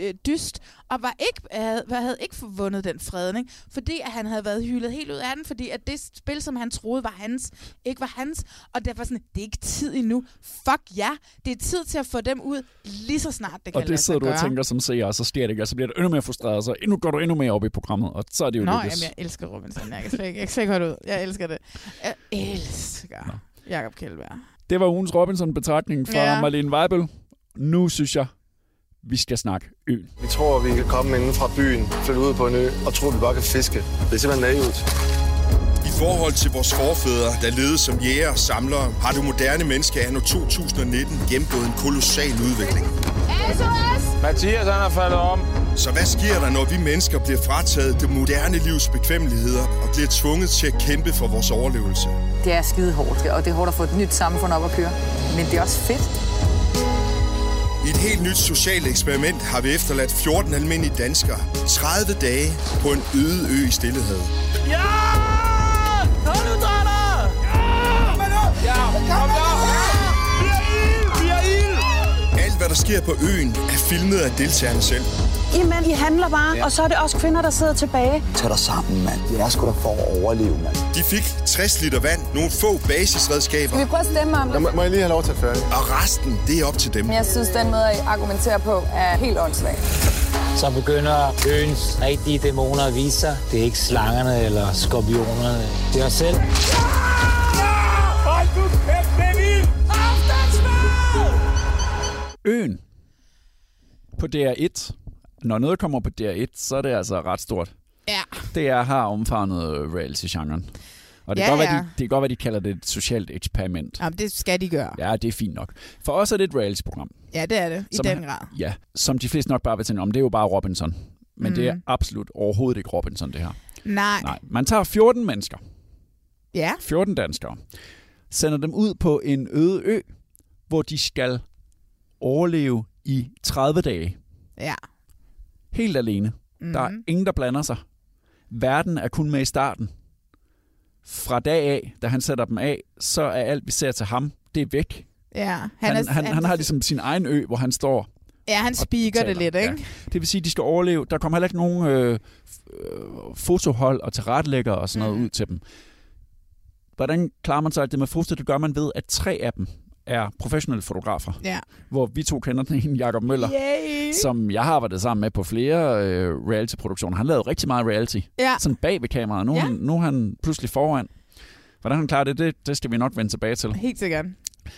øh, dyst, og var ikke, havde, havde ikke vundet den fredning, fordi at han havde været hyldet helt ud af den, fordi at det spil, som han troede var hans, ikke var hans. Og derfor sådan, det er ikke tid endnu. Fuck ja, det er tid til at få dem ud lige så snart det kan Og det sidder du og tænker som seer, og så sker det ikke, og så bliver det endnu mere frustreret, og så endnu, går du endnu mere op i programmet, og så er det jo Nå, lykkes. jamen, jeg elsker Robinson. Jeg kan slet ikke, jeg kan slet ikke holde ud. Jeg elsker det. Jeg elsker Jakob Kjellberg. Det var ugens Robinson-betragtning fra Ja. Marlene Weibel. Nu synes jeg, vi skal snakke øen. Vi tror, vi kan komme inden fra byen, flytte ud på en ø og tro, vi bare kan fiske. Det er simpelthen naivt. I forhold til vores forfædre, der levede som jæger og samlere, har det moderne menneske anno 2019 gennemgået en kolossal udvikling. SOS! Mathias, han er faldet om. Så hvad sker der, når vi mennesker bliver frataget det moderne livs bekvemmeligheder og bliver tvunget til at kæmpe for vores overlevelse? Det er skide hårdt, og det er hårdt at få et nyt samfund op at køre. Men det er også fedt. I et helt nyt socialt eksperiment har vi efterladt 14 almindelige danskere 30 dage på en øde ø i Stillehavet. Ja! Sker på øen, er filmet af deltagerne selv. I mænd, I handler bare, ja. og så er det også kvinder, der sidder tilbage. Tag dig sammen, mand. Det er sgu da for at overleve, mand. De fik 60 liter vand, nogle få basisredskaber. Skal vi prøve at stemme om det? må, må jeg lige have lov til at færdig? Og resten, det er op til dem. Jeg synes, den måde, I argumenterer på, er helt åndssvagt. Så begynder øens rigtige dæmoner at vise sig. Det er ikke slangerne eller skorpionerne. Det er os selv. Hold Øen på DR1. Når noget kommer på DR1, så er det altså ret stort. Ja. Det er har omfavnet reality-genren. Og det, Ja, kan godt ja. de, det kan godt være, de kalder det et socialt eksperiment. Jamen, det skal de gøre. Ja, det er fint nok. For os er det et reality-program. Ja, det er det. I Som den grad. Ja, som de fleste nok bare vil tænke om, det er jo bare Robinson. Men mm. det er Mm. absolut overhovedet ikke Robinson, det her. Nej. Nej, man tager 14 mennesker, Ja. 14 danskere, sender dem ud på en øde ø, hvor de skal overleve i 30 dage. Ja. Helt alene. Mm. Der er Mhm. ingen, der blander sig. Verden er kun med i starten. Fra dag af, da han sætter dem af, så er alt, vi ser til ham, det er væk. Ja. Han, han, han, han har ligesom sin egen ø, hvor han står. Ja, han speaker det lidt, ikke? Ja. Det vil sige, at de skal overleve. Der kommer heller ikke nogen øh, øh, fotohold og tilrettelægger og sådan noget Mm. ud til dem. Hvordan klarer man så alt det med foto? Det gør man ved, at tre af dem er professionelle fotografer. Ja. Hvor vi to kender den ene, Jacob Møller, Yay! som jeg har arbejdet sammen med på flere øh, reality-produktioner. Han lavede rigtig meget reality. Ja. Sådan bag ved kameraet. Nu, ja. Han, nu er han pludselig foran. Hvordan han klarer det, det, det skal vi nok vende tilbage til. Helt sikkert.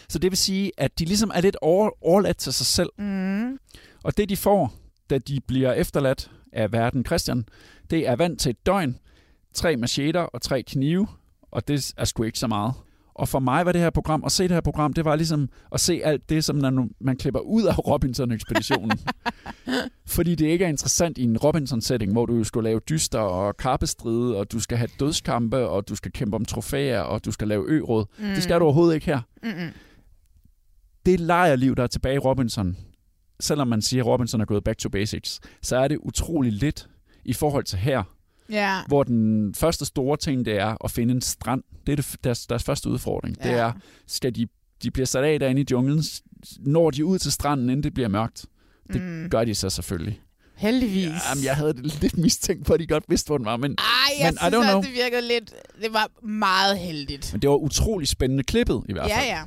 Så det vil sige, at de ligesom er lidt over, overladt til sig selv. Mm. Og det de får, da de bliver efterladt af verden Christian, det er vand til et døgn, tre macheter og tre knive, og det er sgu ikke så meget. Og for mig var det her program, at se det her program, det var ligesom at se alt det, som man, man klipper ud af Robinson-ekspeditionen. (laughs) Fordi det ikke er interessant i en Robinson-setting, hvor du skulle lave dyster og karpestride, og du skal have dødskampe, og du skal kæmpe om trofæer, og du skal lave ø-råd. Mm. Mm. Det skal du overhovedet ikke her. Mm-mm. Det lejerliv, der er tilbage i Robinson, selvom man siger, at Robinson er gået back to basics, så er det utrolig lidt i forhold til her, Ja. hvor den første store ting, det er at finde en strand. Det er det, deres, deres første udfordring. Ja. Det Ja. er, skal de, de bliver sat af derinde i junglen, når de ud til stranden, inden det bliver mørkt. Det Mm. gør de så selvfølgelig. Heldigvis. Jamen, jeg havde det lidt mistænkt på, at de godt vidste, hvor den var, men, Ej, jeg men synes I don't også, know. det virkede lidt... Det var meget heldigt. Men det var utrolig spændende klippet i hvert fald. Ja, ja.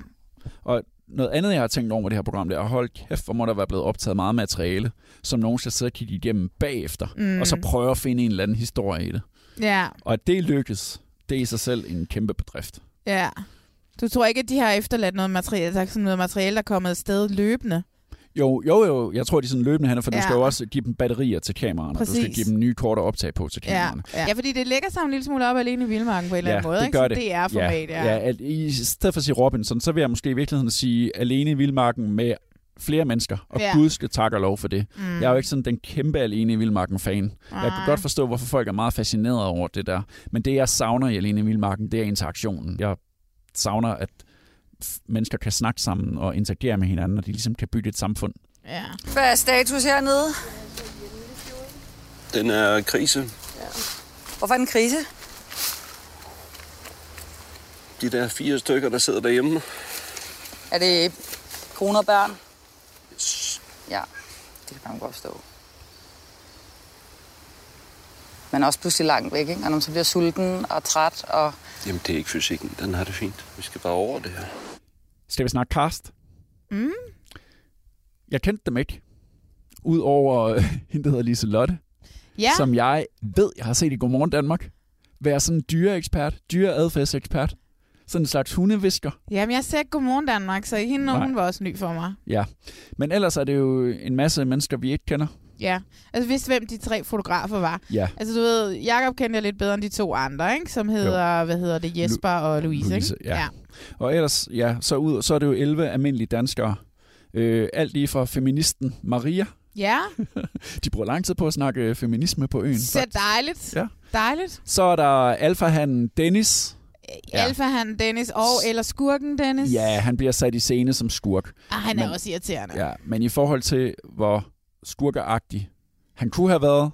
Og noget andet, jeg har tænkt over med det her program, det er, hold kæft, hvor må der være blevet optaget meget materiale, som nogen skal sidde og kigge igennem bagefter, Mm. og så prøve at finde en eller anden historie i det. Ja, Og at det lykkes, det er i sig selv en kæmpe bedrift. ja. Du tror ikke, at de har efterladt noget materiale, der er sådan noget materiale, der er kommet afsted løbende? Jo, jo, jo. Jeg tror, de er sådan løbende hænder, for ja. Ja. du skal jo også give dem batterier til kameraerne. Du skal Præcis. give dem nye kort at optage på til Ja, kameraerne. ja. ja, fordi det lægger sig en lille smule op alene i Vildmarken på en eller anden måde. det ikke? gør Så det. det er format, ja. ja. at I stedet for at sige Robinson, så vil jeg måske i virkeligheden sige alene i Vildmarken med flere mennesker. Og Ja. ja. Gud skal takke og lov for det. Mm. Jeg er jo ikke sådan den kæmpe alene i Vildmarken-fan. Jeg kan godt forstå, hvorfor folk er meget fascineret over det der. Men det, jeg savner i alene i Vildmarken, det er interaktionen. Jeg savner, at mennesker kan snakke sammen og interagere med hinanden, og de ligesom kan bygge et samfund. Ja. Hvad er status hernede? Den er krise. Hvorfor er den krise? De der fire stykker, der sidder derhjemme. Er det kone og børn? Ja, det kan man godt forstå. Men også pludselig langt væk, ikke? Og når man så bliver sulten og træt, og Jamen, det er ikke fysikken. Den har det fint. Vi skal bare over det her. Skal vi snakke cast? Mm. Jeg kendte dem ikke. Udover øh, (laughs) hende, der hedder Lise Lotte. Ja. Som jeg ved, jeg har set i Godmorgen Danmark. Være sådan en dyreekspert. Dyreadfærdsekspert. Sådan en slags hundevisker. Jamen, jeg ser Godmorgen Danmark, så hende Nej. hun var også ny for mig. Ja. Men ellers er det jo en masse mennesker, vi ikke kender. Ja, altså vidste, hvem de tre fotografer var. Ja. Altså du ved, Jakob kendte jeg lidt bedre end de to andre, ikke? Som hedder, jo. hvad hedder det, Jesper og Louise, Louise, ikke? ja. ja. Og ellers, ja, så, ud, så er det jo 11 almindelige danskere. Øh, alt lige fra feministen Maria. Ja, (laughs) De bruger lang tid på at snakke feminisme på øen. så dejligt. Ja. Dejligt. Så er der alfahan Dennis. Ja. Alfa han Dennis, og eller skurken Dennis. Ja, han bliver sat i scene som skurk. Ah, han er Men- også irriterende. Ja, men i forhold til, hvor skurkeagtig han kunne have været,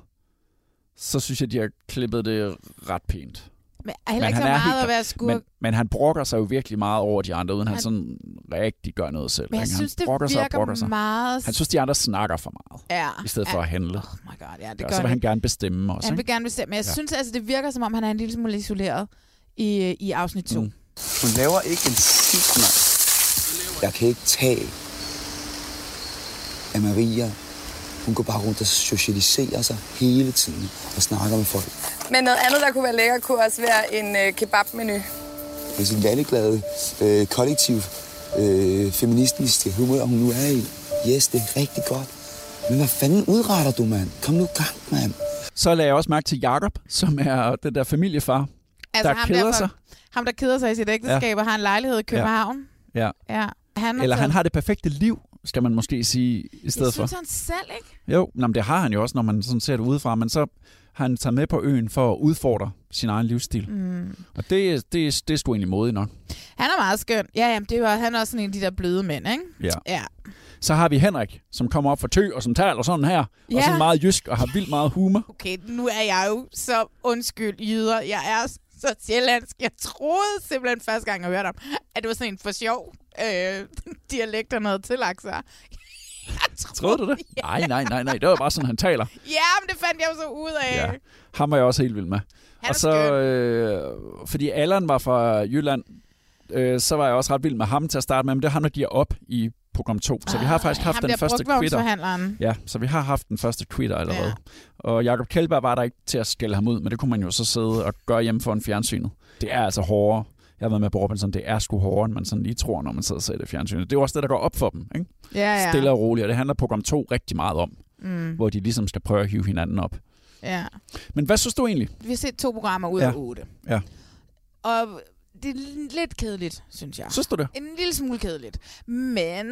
så synes jeg, de har klippet det ret pænt. Men heller ikke så han er meget helt- at være skurk. Men, men han brokker sig jo virkelig meget over de andre, uden han, Han- sådan rigtig gør noget selv. Men jeg ikke? synes, han det brokker sig og virker brokker sig. meget- Han synes, de andre snakker for meget, Ja. i stedet ja. for at handle. Oh my god, ja, det ja, gør så vil han gerne bestemme også. Han ikke? vil gerne bestemme, men jeg Ja. ja. synes altså, det virker som om, han er en lille smule isoleret i, i afsnit 2. Mm. Hun laver ikke en skid, mand. Jeg kan ikke tage af Maria. Hun går bare rundt og socialiserer sig hele tiden og snakker med folk. Men noget andet, der kunne være lækkert, kunne også være en øh, kebabmenu. Med sin lalleglade, øh, kollektiv, øh, feministiske humør, hun nu er i. Yes, det er rigtig godt. Men hvad fanden udretter du, mand? Kom nu gang, mand. Så lagde jeg også mærke til Jakob, som er den der familiefar, Altså der ham, keder der, sig. ham, der keder sig i sit ægteskab ja. og har en lejlighed i København. Ja. Ja. Han Eller han har det perfekte liv, skal man måske sige, i stedet Jeg for. synes han selv, ikke? Jo, men det har han jo også, når man sådan ser det udefra, men så han taget med på øen for at udfordre sin egen livsstil. Mm. Og det, det, det er sgu egentlig modigt nok. Han er meget skøn. Ja, jamen, det var, han er også sådan en af de der bløde mænd, ikke? Ja. Ja. Så har vi Henrik, som kommer op fra Tø, og som taler sådan her, Ja. og sådan meget jysk, og har vildt meget humor. Okay, nu er jeg jo så undskyld, jyder. Jeg er så sjællandsk. Jeg troede simpelthen første gang, jeg hørte ham, at det var sådan en for sjov øh, (laughs) dialekt, han havde tillagt sig. Troede du det? Nej, nej, nej, nej. Det var bare sådan, han taler. Ja, men det fandt jeg jo så ud af. Ja. Ham var jeg også helt vild med. Han og så, øh, fordi Allan var fra Jylland, øh, så var jeg også ret vild med ham til at starte med, men det har når de er op i program 2. Så vi har faktisk haft den første quitter. Ja, så vi har haft den første quitter allerede. Ja. Og Jakob Kjeldberg var der ikke til at skælde ham ud, men det kunne man jo så sidde og gøre hjemme for en fjernsynet. Det er altså hårdere. Jeg har været med på Robinson, det er sgu hårdere, end man sådan lige tror, når man sidder og ser det fjernsynet. Det er jo også det, der går op for dem, ikke? Ja, ja. Stille og roligt, og det handler program 2 rigtig meget om, Mm. hvor de ligesom skal prøve at hive hinanden op. Ja. Men hvad synes du egentlig? Vi har set to programmer ud Ja. af otte. Ja. Og det er lidt kedeligt, synes jeg. Synes du det? En lille smule kedeligt. Men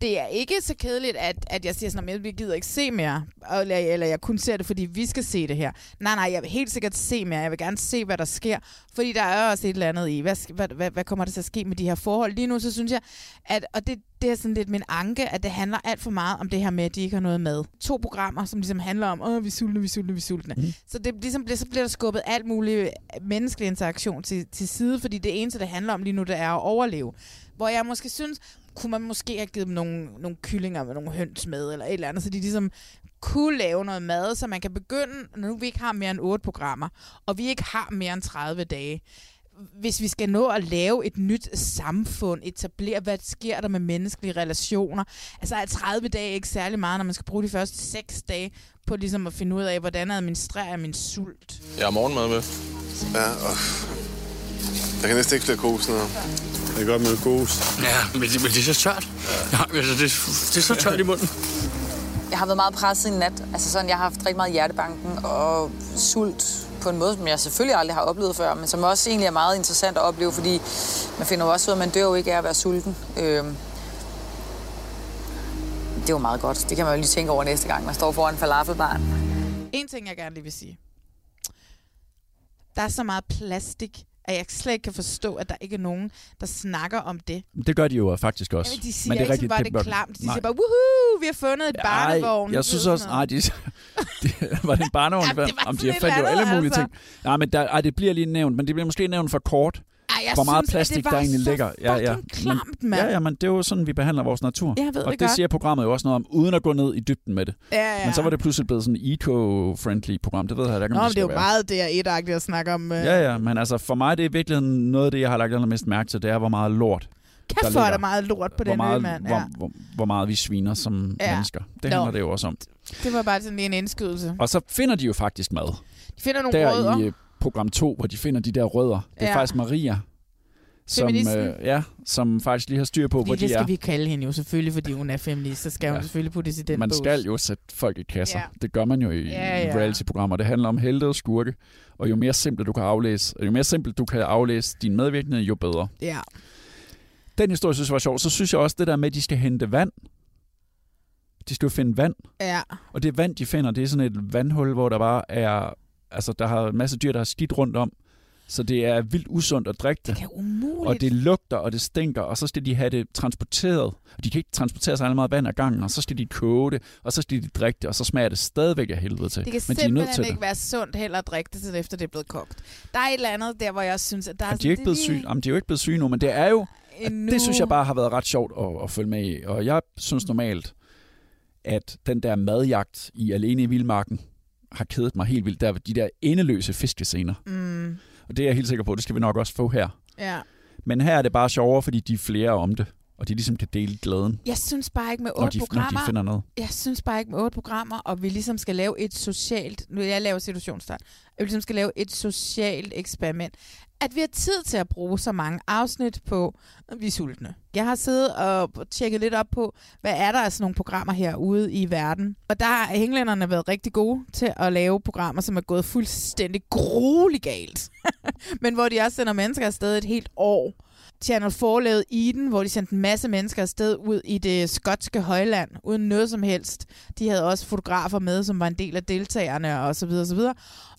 det er ikke så kedeligt, at, at jeg siger sådan, at jeg gider ikke se mere. Eller, eller jeg kun ser det, fordi vi skal se det her. Nej, nej, jeg vil helt sikkert se mere. Jeg vil gerne se, hvad der sker. Fordi der er også et eller andet i, hvad, hvad, hvad, hvad kommer der til at ske med de her forhold? Lige nu, så synes jeg, at, og det, det er sådan lidt min anke, at det handler alt for meget om det her med, at de ikke har noget mad. To programmer, som ligesom handler om, åh, vi sultne, vi sultne, vi sultne. Mm. Så det ligesom bliver, så bliver der skubbet alt muligt menneskelig interaktion til, til side, fordi det eneste, det handler om lige nu, det er at overleve. Hvor jeg måske synes, kunne man måske have givet dem nogle, nogle kyllinger med nogle høns med, eller et eller andet, så de ligesom kunne lave noget mad, så man kan begynde, når nu vi ikke har mere end otte programmer, og vi ikke har mere end 30 dage, hvis vi skal nå at lave et nyt samfund, etablere, hvad sker der med menneskelige relationer. Altså er 30 dage ikke særlig meget, når man skal bruge de første 6 dage på ligesom at finde ud af, hvordan administrerer jeg min sult. Jeg har morgenmad med. Ja, og der kan næsten ikke flere kos noget. Det er godt med kos. Ja, men det, men det er så tørt. Ja, altså, det, det er så tørt i munden. Jeg har været meget presset i nat. Altså sådan, jeg har haft rigtig meget hjertebanken og sult på en måde, som jeg selvfølgelig aldrig har oplevet før, men som også egentlig er meget interessant at opleve, fordi man finder jo også ud af, at man dør jo ikke af at være sulten. Øhm, det er jo meget godt. Det kan man jo lige tænke over næste gang, man står foran en falafelbar. En ting, jeg gerne lige vil sige. Der er så meget plastik, at jeg slet ikke kan forstå, at der ikke er nogen, der snakker om det. Det gør de jo faktisk også. Jamen, de siger Men det er ikke, rigtigt, bare, det klamt. De Nej. siger bare, woohoo, vi har fundet et barnevogn. jeg synes også, nej, de, (laughs) de, var det en barnevogn? (laughs) Ja, det var sådan de fandt jo alle mulige altså. ting. Nej, men der, ej, det bliver lige nævnt, men det bliver måske nævnt for kort. Ej, jeg hvor meget synes, plastik det der egentlig ligger. Ja, ja. klamt, mand. Ja, ja, men det er jo sådan, vi behandler vores natur. Jeg ved og det det godt. siger programmet jo også noget om, uden at gå ned i dybden med det. Ja, ja. Men så var det pludselig blevet sådan et eco-friendly program. Det ved jeg ikke, Nå, om men det det er jo være. meget DR1-agtigt at snakke om. Øh, Ja, ja, men altså for mig det er virkelig noget af det, jeg har lagt allermest mærke til, det er, hvor meget lort Kæft, hvor er der meget lort på hvor den meget, ø, mand. hvor, Ja. hvor, hvor meget vi sviner som Ja. mennesker. Det Nå. handler det jo også om. Det var bare sådan lige en indskydelse. Og så finder de jo faktisk mad. De finder nogle der rødder. i øh, program 2, hvor de finder de der rødder. Det er Ja. faktisk Maria, som, Feministen. øh, ja, som faktisk lige har styr på, hvor Fordi det de skal er. vi kalde hende jo selvfølgelig, fordi hun er feminist, så skal ja. hun selvfølgelig puttes i den man bås. skal jo sætte folk i kasser. Ja. Det gør man jo i, Ja, ja. reality-programmer. Det handler om helte og skurke. Og jo mere simpelt du kan aflæse, og jo mere simpelt du kan aflæse din medvirkende, jo bedre. Ja. Den historie synes jeg var sjov. Så synes jeg også det der med, at de skal hente vand. De skal jo finde vand. Ja. Og det vand, de finder, det er sådan et vandhul, hvor der bare er... Altså, der har en masse dyr, der har skidt rundt om. Så det er vildt usundt at drikke det. Det kan umuligt. Og det lugter, og det stinker, og så skal de have det transporteret. Og de kan ikke transportere sig meget vand ad gangen, og så skal de koge det, og så skal de drikke det, og så smager det stadigvæk af helvede til. Det kan Men de er nødt til ikke det. være sundt heller at drikke det, til efter det er blevet kogt. Der er et eller andet der, hvor jeg synes, at der er Og de er, ikke blevet syge. Jamen, de er jo ikke blevet syge nu, men det er jo... (laughs) Endnu. Det synes jeg bare har været ret sjovt at, at følge med i. Og jeg synes normalt, at den der madjagt i Alene i Vildmarken har kedet mig helt vildt. Der er de der endeløse fiskescener. Mm. Og det er jeg helt sikker på, det skal vi nok også få her. Ja. Men her er det bare sjovere, fordi de er flere om det. Og de ligesom kan dele glæden, Jeg synes bare ikke med når otte de, når programmer... de finder noget. Jeg synes bare ikke med otte programmer, og vi ligesom skal lave et socialt... Nu jeg laver situationsstart. At vi ligesom skal lave et socialt eksperiment. At vi har tid til at bruge så mange afsnit på, at vi er sultne. Jeg har siddet og tjekket lidt op på, hvad er der af sådan nogle programmer herude i verden. Og der har englænderne været rigtig gode til at lave programmer, som er gået fuldstændig grueligt galt. (laughs) Men hvor de også sender mennesker afsted et helt år. Channel 4 lavede Eden, hvor de sendte en masse mennesker afsted ud i det skotske højland, uden noget som helst. De havde også fotografer med, som var en del af deltagerne, og så videre, og så videre.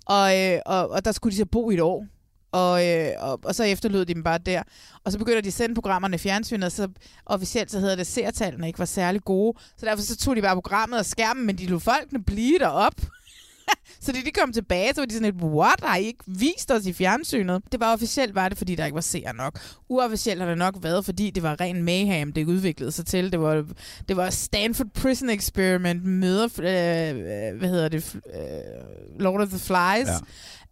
Og, øh, og, og der skulle de så bo i et år. Og, øh, og, og så efterlod de dem bare der. Og så begynder de at sende programmerne i fjernsynet, og så officielt så hedder det, at seertallene ikke var særlig gode. Så derfor så tog de bare programmet og skærmen, men de lod folkene blive derop. (laughs) Så da de kom tilbage, så var de sådan lidt, what, har I ikke vist os i fjernsynet? Det var officielt, var det, fordi der ikke var seere nok. Uofficielt har det nok været, fordi det var ren mayhem, det udviklede sig til. Det var, det var Stanford Prison Experiment møder, øh, øh hvad hedder det, øh, Lord of the Flies. Ja.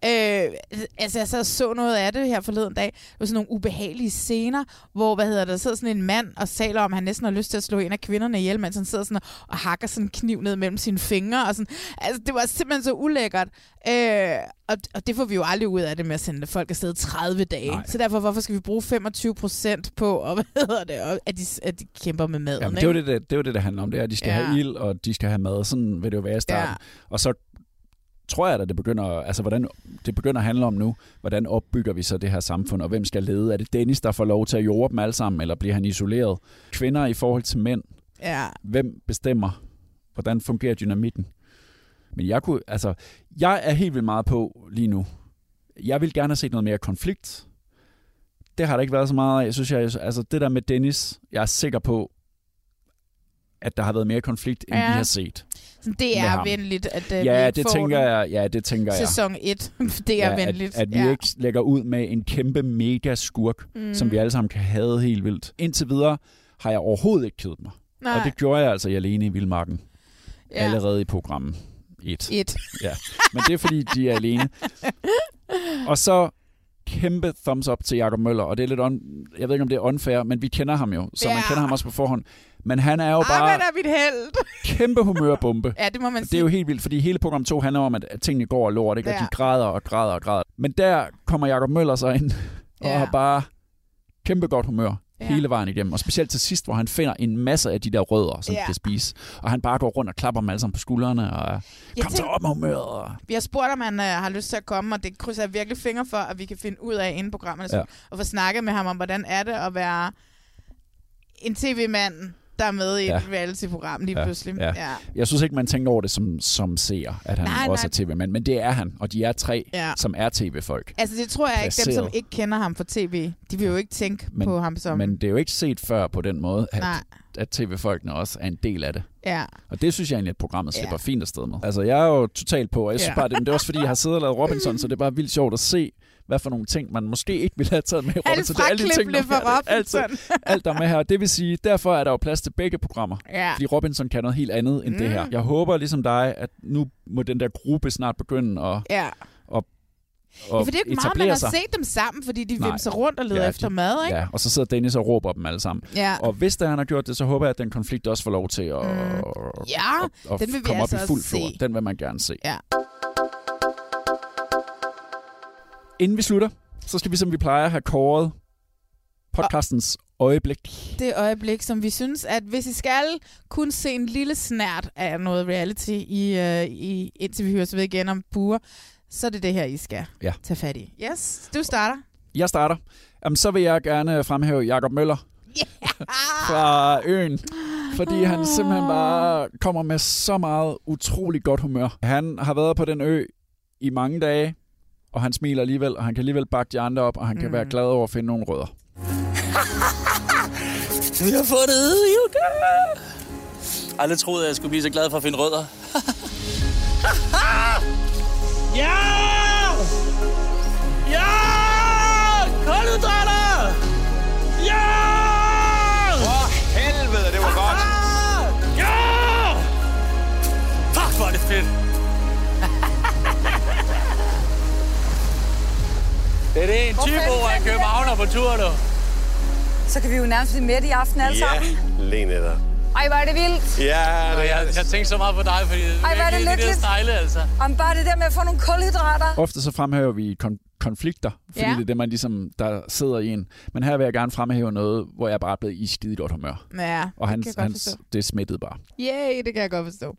Øh, altså, jeg så, så noget af det her forleden dag. Det var sådan nogle ubehagelige scener, hvor, hvad hedder det, der sidder sådan en mand og taler om, at han næsten har lyst til at slå en af kvinderne ihjel, mens han sidder sådan og, hakker sådan en kniv ned mellem sine fingre. Og sådan. Altså, det var simpelthen så ulækkert. Øh, og, og det får vi jo aldrig ud af det med at sende folk afsted 30 dage. Nej. Så derfor, hvorfor skal vi bruge 25 procent på, og, hvad hedder det, og, at, de, at de kæmper med maden? Jamen, det, er det, det, det er jo det, det handler om. Det er, at de skal ja. have ild, og de skal have mad. Sådan vil det jo være i starten. Ja. Og så tror jeg, at det begynder, altså, hvordan, det begynder at handle om nu, hvordan opbygger vi så det her samfund, og hvem skal lede? Er det Dennis, der får lov til at jorde dem alle sammen, eller bliver han isoleret? Kvinder i forhold til mænd. Ja. Hvem bestemmer? Hvordan fungerer dynamikken? Men jeg kunne, altså, jeg er helt vildt meget på lige nu. Jeg vil gerne have set noget mere konflikt. Det har der ikke været så meget af. Jeg synes, jeg, altså det der med Dennis, jeg er sikker på, at der har været mere konflikt, end Ja. vi har set. Det er venligt, at vi ja, ikke det får tænker jeg. Ja, det tænker jeg. Sæson 1, (laughs) det er ja, venligt. At, at vi ja. ikke lægger ud med en kæmpe mega skurk, Mm. som vi alle sammen kan have helt vildt. Indtil videre har jeg overhovedet ikke kedet mig. Nej. Og det gjorde jeg altså i Alene i Vildmarken. Ja. Allerede i programmet 1. Et. Ja. Men det er fordi, de er alene. (laughs) Og så kæmpe thumbs up til Jakob Møller, og det er lidt on, jeg ved ikke, om det er unfair, men vi kender ham jo, så Ja. man kender ham også på forhånd. Men han er jo Ah, bare men er mit held. (laughs) kæmpe humørbombe. Ja, det må man Det er sige. jo helt vildt, fordi hele program 2 handler om, at at tingene går og lort, ikke? og Ja. de græder og græder og græder. Men der kommer Jakob Møller så ind, og Ja. har bare kæmpe godt humør Ja. hele vejen igennem. Og specielt til sidst, hvor han finder en masse af de der rødder, som Ja. ja. kan spise. Og han bare går rundt og klapper dem alle sammen på skuldrene, og Jeg kom så op med humøret. Vi har spurgt, om han øh, har lyst til at komme, og det krydser jeg virkelig fingre for, at vi kan finde ud af inden programmet, Ja. ja. og få snakket med ham om, hvordan er det at være en tv-mand, der er med i Ja. et reality-program lige pludselig. Ja. Ja. Jeg synes ikke, man tænker over det som, som seer, at han Nej, også nej. er tv-mand. Men det er han, og de er tre, Ja. som er tv-folk. Altså, det tror jeg ikke, dem som Placeret. ikke kender ham på tv, de vil jo ikke tænke Men, på ham som... men det er jo ikke set før på den måde, at, Nej. at tv-folkene også er en del af det. Ja. Og det synes jeg egentlig, at programmet slipper Ja. ja. fint afsted med. Altså, jeg er jo totalt på, og jeg synes Ja. bare, det, men det er også fordi, jeg har siddet og lavet Robinson, så det er bare vildt sjovt at se, hvad for nogle ting, man måske ikke ville have taget med i Robinson. Det er alle de ting, der- alt, Robinson. alt der er med her. Det vil sige, derfor er der jo plads til begge programmer. Ja. Fordi Robinson kan noget helt andet end mm. det her. Jeg håber ligesom dig, at nu må den der gruppe snart begynde at, Ja. at, Ja, at for det er jo ikke meget, man har sig. set dem sammen, fordi de Nej. vimser rundt og leder Ja, efter de- mad, ikke? Ja, og så sidder Dennis og råber dem alle sammen. Ja. Og hvis der han har gjort det, så håber jeg, at den konflikt også får lov til at, Mm. Ja, at, at den vil vi komme altså op i fuld også flor. Den vil man gerne se. Ja. Inden vi slutter, så skal vi, som vi plejer, have kåret podcastens øjeblik. det øjeblik, som vi synes, at hvis I skal kun se en lille snært af noget reality, i, uh, i, indtil vi hører så ved igen om buer, så er det det her, I skal Ja. tage fat i. Yes, du starter. Jeg starter. Jamen, så vil jeg gerne fremhæve Jakob Møller (laughs) (laughs) fra øen. Fordi han simpelthen bare kommer med så meget utrolig godt humør. Han har været på den ø i mange dage, og han smiler alligevel, og han kan alligevel bakke de andre op, og han kan Mm. være glad over at finde nogle rødder. (laughs) Vi har fundet Yuka! Aldrig troede, at jeg skulle blive så glad for at finde rødder. (laughs) ja! Ja! Kulhydrater! Ja! For helvede, det var godt. Ja! Fuck, hvor er det fedt. Det er det en typo af københavner på tur, du. Så kan vi jo nærmest blive midt i aften alle sammen. Lene der. Ej, hvor er det vildt. Ja, det jeg, jeg tænkte så meget på dig, fordi Ej, hvor er det de der lykkeligt. stejle, altså. Om bare det der med at få nogle kulhydrater. Ofte så fremhæver vi kon- konflikter, fordi Ja. det er det, man ligesom, der sidder i en. Men her vil jeg gerne fremhæve noget, hvor jeg bare er blevet i skide godt humør. Ja, Og det hans, godt hans, det smittede bare. Yay, det kan jeg godt forstå.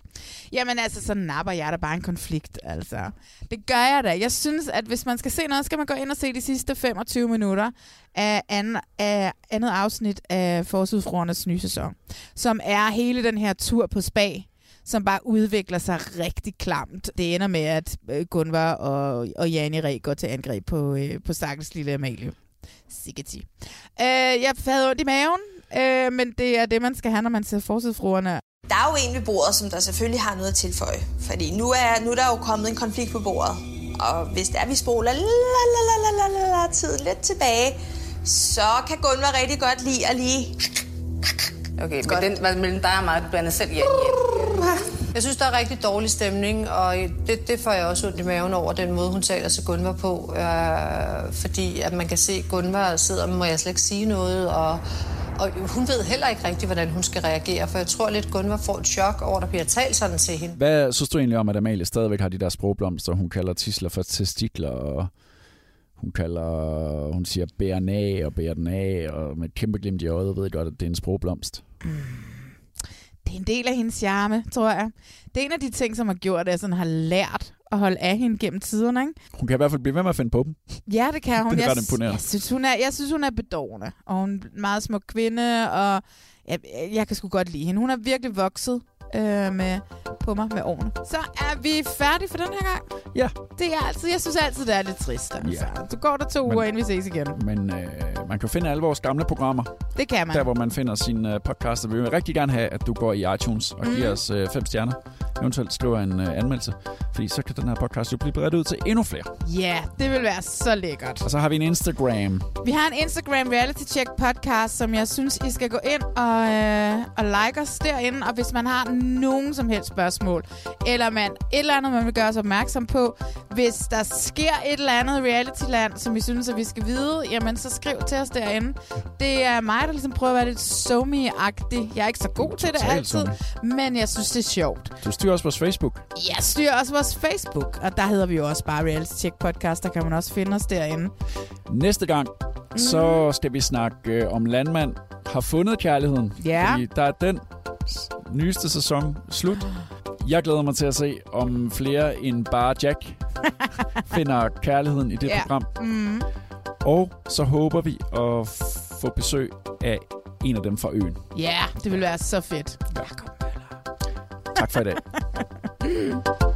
Jamen altså, så napper jeg da bare en konflikt, altså. Det gør jeg da. Jeg synes, at hvis man skal se noget, skal man gå ind og se de sidste 25 minutter af, anden, af andet afsnit af Forsudfruernes nye sæson, som er hele den her tur på spa, som bare udvikler sig rigtig klamt. Det ender med, at øh, Gunvar og, og Jani Ræ går til angreb på, øh, på stakkels lille Amalie. Sikkert. Øh, jeg havde ondt i maven, øh, men det er det, man skal have, når man ser Forsudfruerne. Der er jo en ved bordet, som der selvfølgelig har noget at tilføje. Fordi nu er, nu er der jo kommet en konflikt på bordet. Og hvis det er, vi spoler la, la, la, la, la, la, la, tiden lidt tilbage, så kan Gunvar rigtig godt lide at lige... Okay, men den var mellem dig og mig, du blander selv Jan Jeg synes, der er rigtig dårlig stemning, og det, det får jeg også ondt i maven over, den måde, hun taler til Gunvar på. Øh, fordi at man kan se, at Gunvar sidder, må jeg slet ikke sige noget, og, og hun ved heller ikke rigtigt, hvordan hun skal reagere, for jeg tror lidt, Gunvar får et chok over, at der bliver talt sådan til hende. Hvad synes du egentlig om, at Amalie stadigvæk har de der sprogblomster? Hun kalder tisler for testikler, og hun kalder, hun siger bæren af og bærer den af, og med et kæmpe glimt i øjet ved jeg godt, at det er en sprogblomst. Det er en del af hendes charme, tror jeg. Det er en af de ting, som har gjort, at jeg sådan har lært at holde af hende gennem tiderne. Ikke? Hun kan i hvert fald blive ved med at finde på dem. Ja, det kan (laughs) hun. Det er jeg, ret. Jeg synes, hun er, jeg synes, hun er bedårende. Og hun er en meget smuk kvinde, og jeg, jeg kan sgu godt lide hende. Hun er virkelig vokset øh, med, på mig med årene. Så er vi færdige for den her gang. Ja. Det er altid, jeg synes altid, det er lidt trist. Altså. Ja. Så går der to Men- uger, inden vi ses igen. Men øh, man kan finde alle vores gamle programmer. Det kan man. Der, hvor man finder sine øh, podcaster. Vi vil rigtig gerne have, at du går i iTunes og giver Mm. os øh, fem stjerner. Eventuelt skriver en øh, anmeldelse. Fordi så kan den her podcast jo blive bredt ud til endnu flere. Ja, det vil være så lækkert. Og så har vi en Instagram. Vi har en Instagram Reality Check podcast, som jeg synes, I skal gå ind og, øh, og like os derinde. Og hvis man har nogen som helst spørgsmål, eller man et eller andet, man vil gøre os opmærksom på, hvis der sker et eller andet reality-land, som I synes, at vi skal vide, jamen så skriv til os derinde. Det er mig, der ligesom prøver at være lidt somi-agtig. Jeg er ikke så god til det altid, men jeg synes, det er sjovt. Du styrer også vores Facebook. Jeg styrer også vores Facebook, og der hedder vi jo også bare Reality Check Podcast. Der kan man også finde os derinde. Næste gang, mm. så skal vi snakke øh, om landmand har fundet kærligheden. Ja. Fordi der er den nyeste sæson slut. Jeg glæder mig til at se, om flere end bare Jack (laughs) finder kærligheden i det Ja. program. Mm. Og så håber vi at få besøg af en af dem fra øen. Ja, det vil være så fedt. Tak for i dag. (laughs)